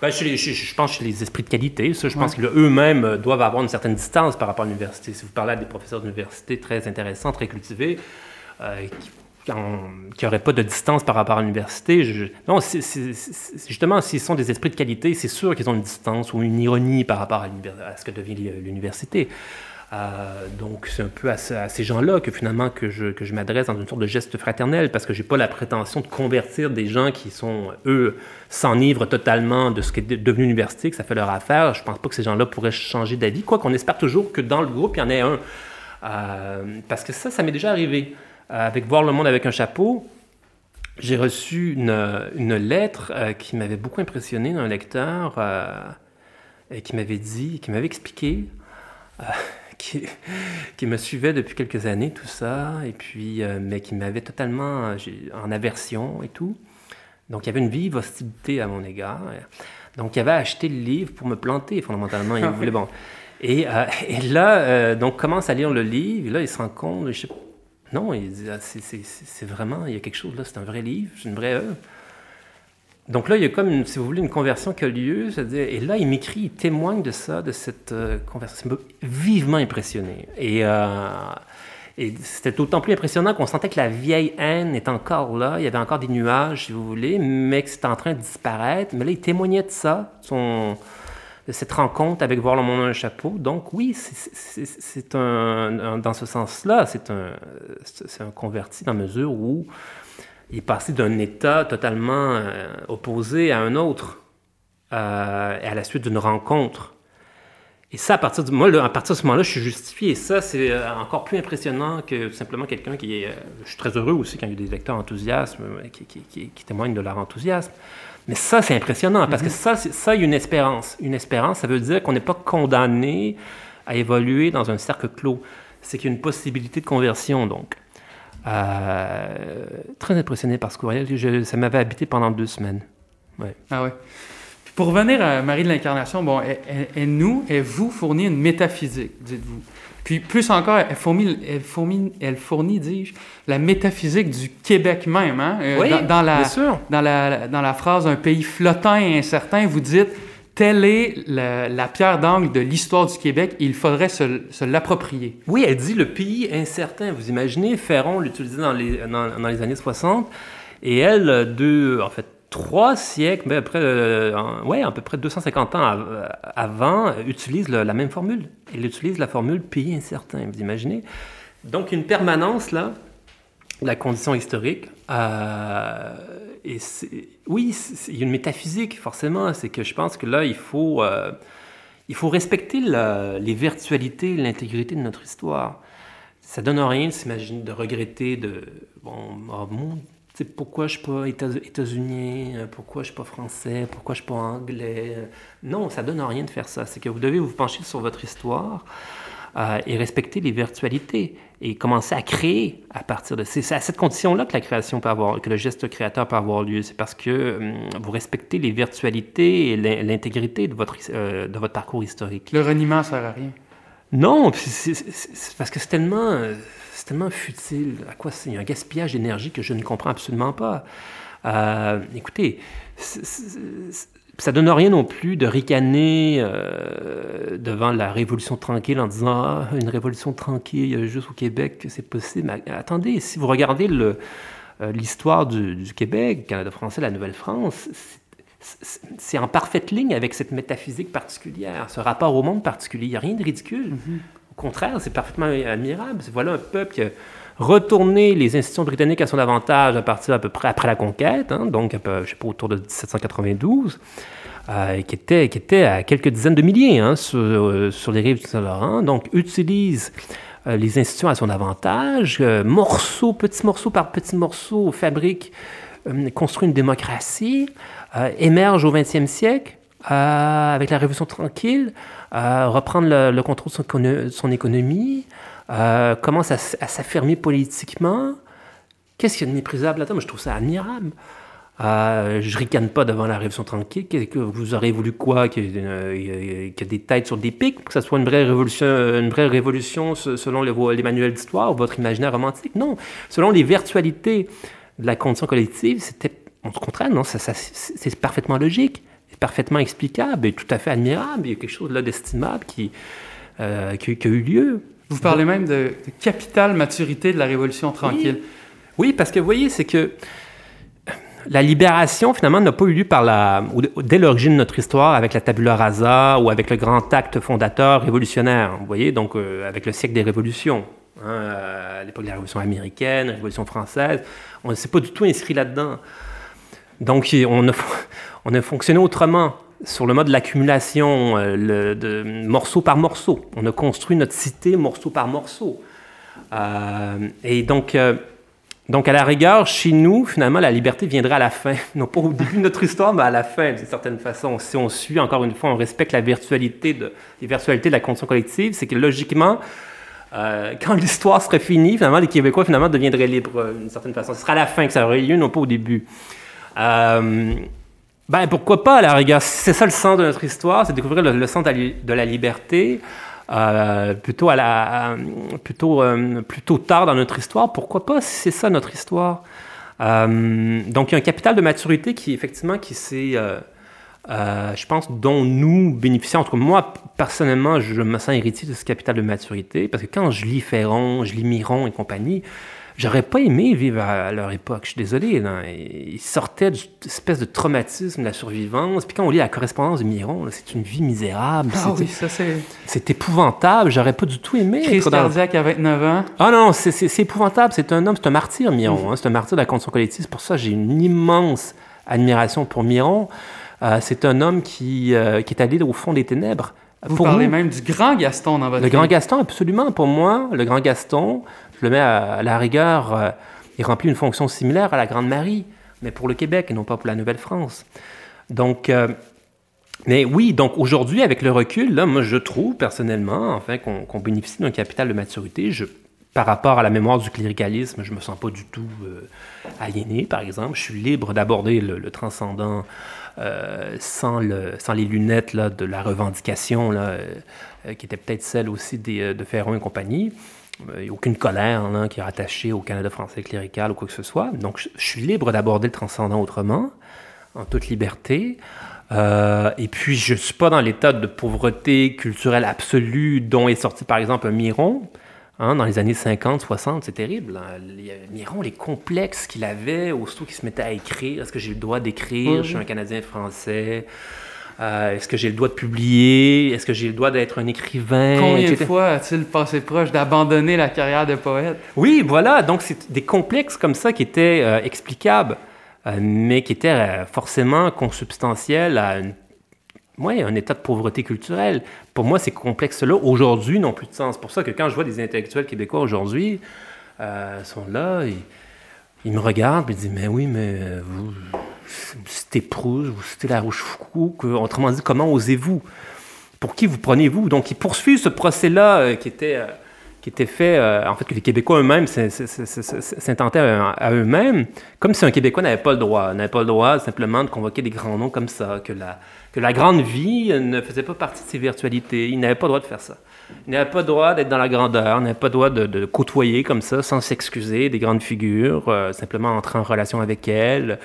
S2: Ben, je, je, pense chez les esprits de qualité, ça, je pense qu'eux-mêmes doivent avoir une certaine distance par rapport à l'université. Si vous parlez à des professeurs d'université très intéressants, très cultivés, euh, qui n'auraient pas de distance par rapport à l'université. Non, justement, s'ils sont des esprits de qualité, c'est sûr qu'ils ont une distance ou une ironie par rapport à, ce que devient l'université. Euh, donc c'est un peu à, ces gens-là que finalement que je, m'adresse dans une sorte de geste fraternel parce que j'ai pas la prétention de convertir des gens qui sont eux s'enivrent totalement de ce qui est devenu l'université, que ça fait leur affaire. Je pense pas que ces gens-là pourraient changer d'avis, quoi qu'on espère toujours que dans le groupe il y en ait un, euh, parce que ça, ça m'est déjà arrivé. Euh, avec Voir le monde avec un chapeau, j'ai reçu une, une lettre euh, qui m'avait beaucoup impressionné d'un lecteur euh, et qui m'avait dit, qui m'avait expliqué, qui, qui, me suivait depuis quelques années, tout ça, et puis, mais qui m'avait totalement en aversion et tout. Donc il y avait une vive hostilité à mon égard. Donc il avait acheté le livre pour me planter fondamentalement. Il voulait, bon. Et, et là, donc commence à lire le livre, et là il se rend compte, je sais non, il dit, ah, c'est vraiment, il y a quelque chose là, c'est un vrai livre, c'est une vraie œuvre. Donc là, il y a comme, si vous voulez, une conversion qui a lieu. Et là, il m'écrit, il témoigne de ça, de cette euh, conversion. Ça vivement impressionné. Et, euh, et c'était d'autant plus impressionnant qu'on sentait que la vieille haine est encore là. Il y avait encore des nuages, si vous voulez, mais que c'était en train de disparaître. Mais là, il témoignait de ça. Son, de cette rencontre avec Voir le monde un chapeau. Donc oui, c'est un, dans ce sens-là, c'est un, un converti dans la mesure où il est passé d'un état totalement euh, opposé à un autre, euh, à la suite d'une rencontre. Et ça, à partir, du, moi, à partir de ce moment-là, je suis justifié. Et ça, c'est euh, encore plus impressionnant que simplement quelqu'un qui est... je suis très heureux aussi quand il y a des lecteurs enthousiastes qui témoignent de leur enthousiasme. Mais ça, c'est impressionnant parce que mhm. ça, ça, il y a une espérance. Une espérance, ça veut dire qu'on n'est pas condamné à évoluer dans un cercle clos. C'est qu'il y a une possibilité de conversion, donc. Euh, très impressionné par ce courriel. ça m'avait habité pendant deux semaines. Ouais.
S1: Ah ouais. pour revenir à Marie de l'Incarnation, bon, elle, nous, elle vous fournit une métaphysique, dites-vous. Puis plus encore, elle fournit, elle fournit, elle fournit dis-je, la métaphysique du Québec même. Hein?
S2: Euh, oui, dans, la, bien sûr.
S1: Dans la, dans la phrase « un pays flottant et incertain », vous dites « telle est la, pierre d'angle de l'histoire du Québec, il faudrait se, se l'approprier ».
S2: Oui, elle dit « le pays incertain ». Vous imaginez, Ferron l'utilisait dans les, dans, dans les années 60, et elle, deux, en fait, trois siècles, mais après, euh, ouais, à peu près 250 ans avant, utilise la même formule. Il utilise la formule pays incertain, vous imaginez? Donc, une permanence, là, la condition historique. Euh, et oui, il y a une métaphysique, forcément. C'est que je pense que là, il faut, euh, il faut respecter les virtualités, l'intégrité de notre histoire. Ça donne rien de s'imaginer, de regretter, de. Bon, oh, pourquoi je ne suis pas états-unien, euh, pourquoi je ne suis pas français, pourquoi je ne suis pas anglais. Non, ça donne rien de faire ça. C'est que vous devez vous pencher sur votre histoire euh, et respecter les virtualités et commencer à créer à partir de... C'est à cette condition-là que la création peut avoir, que le geste créateur peut avoir lieu. C'est parce que hum, vous respectez les virtualités et l'intégrité de votre, euh, de votre parcours historique.
S1: Le reniement ne sert à rien.
S2: Non, c'est parce que c'est tellement c'est tellement futile. À quoi c'est? Un gaspillage d'énergie que je ne comprends absolument pas. Euh, écoutez, ça donne rien non plus de ricaner euh, devant la révolution tranquille en disant ah, une révolution tranquille juste au Québec, c'est possible. attendez, si vous regardez euh, l'histoire du, du, Québec, Canada français, la Nouvelle-France, c'est en parfaite ligne avec cette métaphysique particulière, ce rapport au monde particulier. Il n'y a rien de ridicule. Mm-hmm. Contraire, c'est parfaitement admirable. Voilà un peuple qui a retourné les institutions britanniques à son avantage à partir à peu près après la conquête, hein, donc je sais pas, autour de 1792. Euh, qui, était, qui était à quelques dizaines de milliers hein, sur, euh, sur, les rives du Saint-Laurent, donc utilise euh, les institutions à son avantage, morceau, petit morceau par petit morceau, fabrique, construit une démocratie, émerge au XXe siècle avec la Révolution tranquille, reprendre le, contrôle de son, économie, commence à, s'affirmer politiquement. Qu'est-ce qu'il y a de méprisable là-dedans? je trouve ça admirable. Euh, je ricane pas devant la Révolution tranquille. Que, vous aurez voulu quoi? Qu'il y, ait des têtes sur des pics que ce soit une vraie révolution, une vraie révolution selon les, manuels d'histoire ou votre imaginaire romantique? Non. Selon les virtualités de la condition collective, c'était au contraire, non, ça, c'est parfaitement logique, parfaitement explicable et tout à fait admirable. Il y a quelque chose là d'estimable qui, euh, qui, a eu lieu.
S1: Vous parlez même de, capitale maturité de la Révolution tranquille.
S2: Oui, oui parce que vous voyez, c'est que la libération, finalement, n'a pas eu lieu par la, dès l'origine de notre histoire avec la tabula rasa ou avec le grand acte fondateur révolutionnaire. Vous voyez, donc euh, avec le siècle des révolutions. Hein, à l'époque de la Révolution américaine, la Révolution française, on ne s'est pas du tout inscrit là-dedans. Donc, on a, on a fonctionné autrement sur le mode de l'accumulation, euh, de morceau par morceau. On a construit notre cité morceau par morceau. Euh, et donc, donc, à la rigueur, chez nous, finalement, la liberté viendra à la fin. Non pas au début de notre histoire, mais à la fin, d'une certaine façon. Si on suit, encore une fois, on respecte la virtualité de, les virtualités de la condition collective, c'est que logiquement, euh, quand l'histoire serait finie, finalement, les Québécois, finalement, deviendraient libres euh, d'une certaine façon. Ce sera à la fin que ça aurait lieu, non pas au début. Euh, ben, pourquoi pas, à la rigueur? C'est ça le sens de notre histoire, c'est découvrir le, sens de la liberté. Euh, plutôt, à la, plutôt, euh, plutôt tard dans notre histoire. Pourquoi pas? Si c'est ça notre histoire? Donc, il y a un capital de maturité qui, effectivement, qui s'est, je pense, dont nous bénéficions. En tout cas, moi, personnellement, je me sens héritier de ce capital de maturité parce que quand je lis Ferron, je lis Miron et compagnie, J'aurais pas aimé vivre à, leur époque, je suis désolé. Ils sortaient d'une espèce de traumatisme de la survivance. Puis quand on lit la correspondance de Miron, c'est une vie misérable.
S1: Ah oui, ça c'est...
S2: C'est épouvantable, j'aurais pas du tout aimé.
S1: Crise cardiaque à 29 ans.
S2: Ah non, c'est épouvantable, c'est un homme, c'est un martyr, Miron. Hein. C'est un martyr de la condition collective. Pour ça, j'ai une immense admiration pour Miron. Euh, c'est un homme qui, euh, qui est allé au fond des ténèbres.
S1: Vous parlez même du grand Gaston dans votre
S2: Le grand Gaston, absolument. Pour moi, le grand Gaston, le mets à, la rigueur, euh, il remplit une fonction similaire à la Grande Marie, mais pour le Québec et non pas pour la Nouvelle-France. Donc, euh, mais oui, donc aujourd'hui, avec le recul, là, moi, je trouve personnellement, enfin, qu'on bénéficie d'un capital de maturité. Par rapport à la mémoire du cléricalisme, je me sens pas du tout euh, aliéné, par exemple. Je suis libre d'aborder le, transcendant sans, le, sans les lunettes là, de la revendication, là, qui était peut-être celle aussi de Ferron et compagnie. Il n'y a aucune colère qui est rattachée au Canada français clérical ou quoi que ce soit. Donc, je, suis libre d'aborder le transcendant autrement, en toute liberté. Euh, et puis, je ne suis pas dans l'état de pauvreté culturelle absolue dont est sorti, par exemple, un Miron. Hein, dans les années 50, 60, c'est terrible. Hein. Miron, les complexes qu'il avait, aussitôt qu'il se mettait à écrire, est-ce que j'ai le droit d'écrire, je suis un Canadien français, euh, est-ce que j'ai le droit de publier? Est-ce que j'ai le droit d'être un écrivain?
S1: Combien de fois a-t-il passé proche d'abandonner la carrière de poète?
S2: Oui, voilà. Donc, c'est des complexes comme ça qui étaient euh, explicables, euh, mais qui étaient forcément consubstantiels à un état de pauvreté culturelle. Pour moi, ces complexes-là, aujourd'hui, n'ont plus de sens. C'est pour ça que quand je vois des intellectuels québécois aujourd'hui, sont là, ils, ils me regardent et ils disent Mais oui, mais vous c'était Proust, vous c'était La Rochefoucauld, autrement dit, comment osez-vous? Pour qui vous prenez-vous Donc, ils poursuivent ce procès-là euh, qui était euh, qui était fait, euh, en fait, que les Québécois eux-mêmes s'intentaient à, eux-mêmes, comme si un Québécois n'avait pas le droit, n'avait pas le droit simplement de convoquer des grands noms comme ça, que la, que la grande vie ne faisait pas partie de ses virtualités. Il n'avait pas le droit de faire ça. Il n'avait pas le droit d'être dans la grandeur, il n'avait pas le droit de, côtoyer comme ça, sans s'excuser, des grandes figures, simplement entrer en relation avec elles,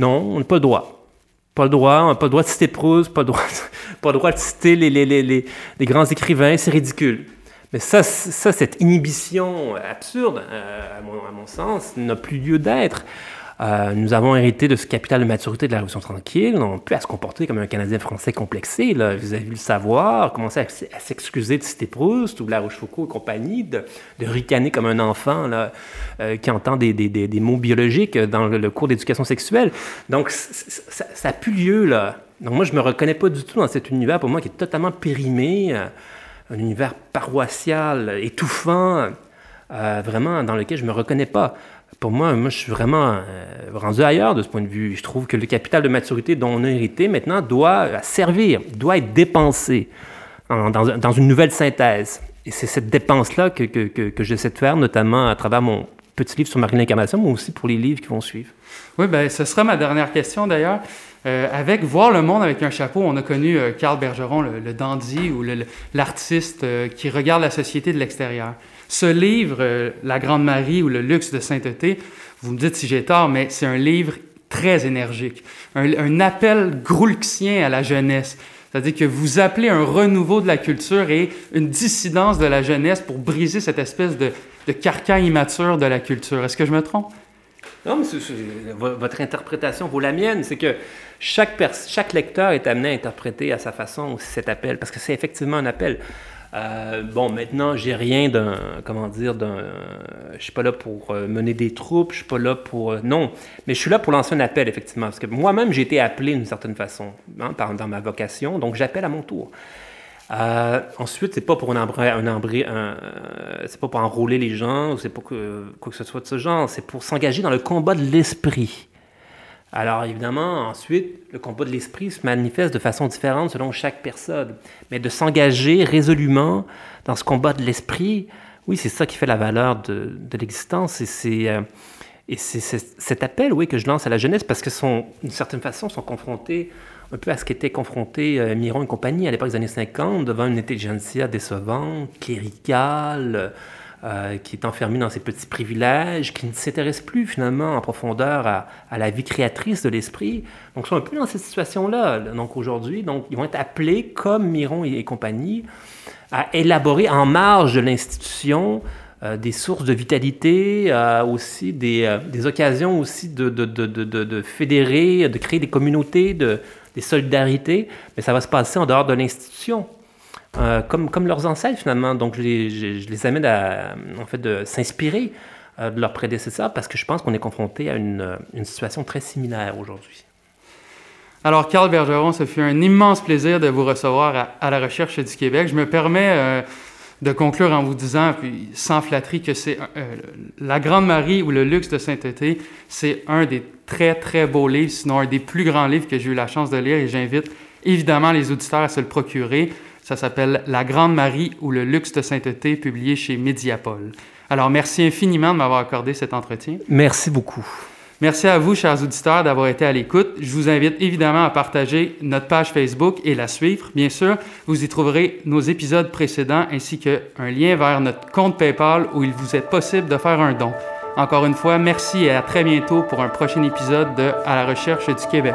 S2: non, on n'a pas le droit. Pas le droit, on n'a pas le droit de citer Proust, pas le droit, pas le droit de citer les, grands écrivains, c'est ridicule. Mais ça, ça, cette inhibition absurde, euh, à, mon, sens, n'a plus lieu d'être. Euh, nous avons hérité de ce capital de maturité de la Révolution tranquille. On peut à se comporter comme un Canadien français complexé. Là. Vous avez vu le savoir, commencer à, s'excuser de citer Proust ou de La Rochefoucauld et compagnie, de, ricaner comme un enfant là, euh, qui entend des, mots biologiques dans le, cours d'éducation sexuelle. Donc, ça n'a plus lieu. Là. Donc, moi, je ne me reconnais pas du tout dans cet univers, pour moi, qui est totalement périmé, euh, un univers paroissial, étouffant, vraiment dans lequel je ne me reconnais pas pour moi, moi, je suis vraiment euh, rendu ailleurs de ce point de vue. Je trouve que le capital de maturité dont on a hérité maintenant doit servir, doit être dépensé dans, une nouvelle synthèse. Et c'est cette dépense-là que, j'essaie de faire, notamment à travers mon petit livre sur Marie l'Incarnation, mais aussi pour les livres qui vont suivre.
S1: Oui, ben, ce sera ma dernière question d'ailleurs. Euh, avec Voir le monde avec un chapeau, on a connu euh, Carl Bergeron, le, dandy ou l'artiste qui regarde la société de l'extérieur. Ce livre, euh, La Grande Marie ou Le luxe de sainteté, vous me dites si j'ai tort, mais c'est un livre très énergique, un, appel groulxien à la jeunesse. C'est-à-dire que vous appelez un renouveau de la culture et une dissidence de la jeunesse pour briser cette espèce de, de carcan immature de la culture. Est-ce que je me trompe?
S2: Non, mais votre interprétation vaut la mienne. C'est que chaque lecteur est amené à interpréter à sa façon cet appel, parce que c'est effectivement un appel. Euh, bon, maintenant, j'ai rien d'un, comment dire, d'un, je suis pas là pour euh, mener des troupes, je suis pas là pour, euh, non, mais je suis là pour lancer un appel, effectivement, parce que moi-même, j'ai été appelé d'une certaine façon, hein, dans ma vocation, donc j'appelle à mon tour. ensuite, c'est pas pour un, un, c'est pas pour enrôler les gens, c'est pas que, quoi que ce soit de ce genre, c'est pour s'engager dans le combat de l'esprit. Alors évidemment, ensuite, le combat de l'esprit se manifeste de façon différente selon chaque personne. Mais de s'engager résolument dans ce combat de l'esprit, oui, c'est ça qui fait la valeur de, l'existence. Et c'est euh, cet appel que je lance à la jeunesse parce que, d'une certaine façon, sont confrontés un peu à ce qu'était confronté euh, Miron et compagnie à l'époque des années 50, devant une intelligentsia décevante, cléricale, qui est enfermé dans ses petits privilèges, qui ne s'intéresse plus finalement en profondeur à, la vie créatrice de l'esprit. Donc, ils sont un peu dans cette situation-là. Donc, aujourd'hui, donc, ils vont être appelés, comme Miron et, compagnie, à élaborer en marge de l'institution euh, des sources de vitalité, euh, aussi des, occasions aussi de, de, fédérer, de créer des communautés, de, des solidarités, mais ça va se passer en dehors de l'institution. Euh, comme, leurs ancêtres finalement. Donc je les, je, amène à en fait, de s'inspirer euh, de leurs prédécesseurs parce que je pense qu'on est confronté à une, une situation très similaire aujourd'hui.
S1: Alors, Carl Bergeron, ce fut un immense plaisir de vous recevoir à, la Recherche du Québec. Je me permets euh, de conclure en vous disant, sans flatterie, que c'est La Grande Marie ou Le Luxe de Sainteté, c'est un des très, très beaux livres, sinon un des plus grands livres que j'ai eu la chance de lire et j'invite évidemment les auditeurs à se le procurer. Ça s'appelle La Grande Marie ou le luxe de sainteté, publié chez Mediapol. Alors, merci infiniment de m'avoir accordé cet entretien.
S2: Merci beaucoup.
S1: Merci à vous, chers auditeurs, d'avoir été à l'écoute. Je vous invite évidemment à partager notre page Facebook et la suivre. Bien sûr, vous y trouverez nos épisodes précédents ainsi qu'un lien vers notre compte PayPal où il vous est possible de faire un don. Encore une fois, merci et à très bientôt pour un prochain épisode de À la recherche du Québec.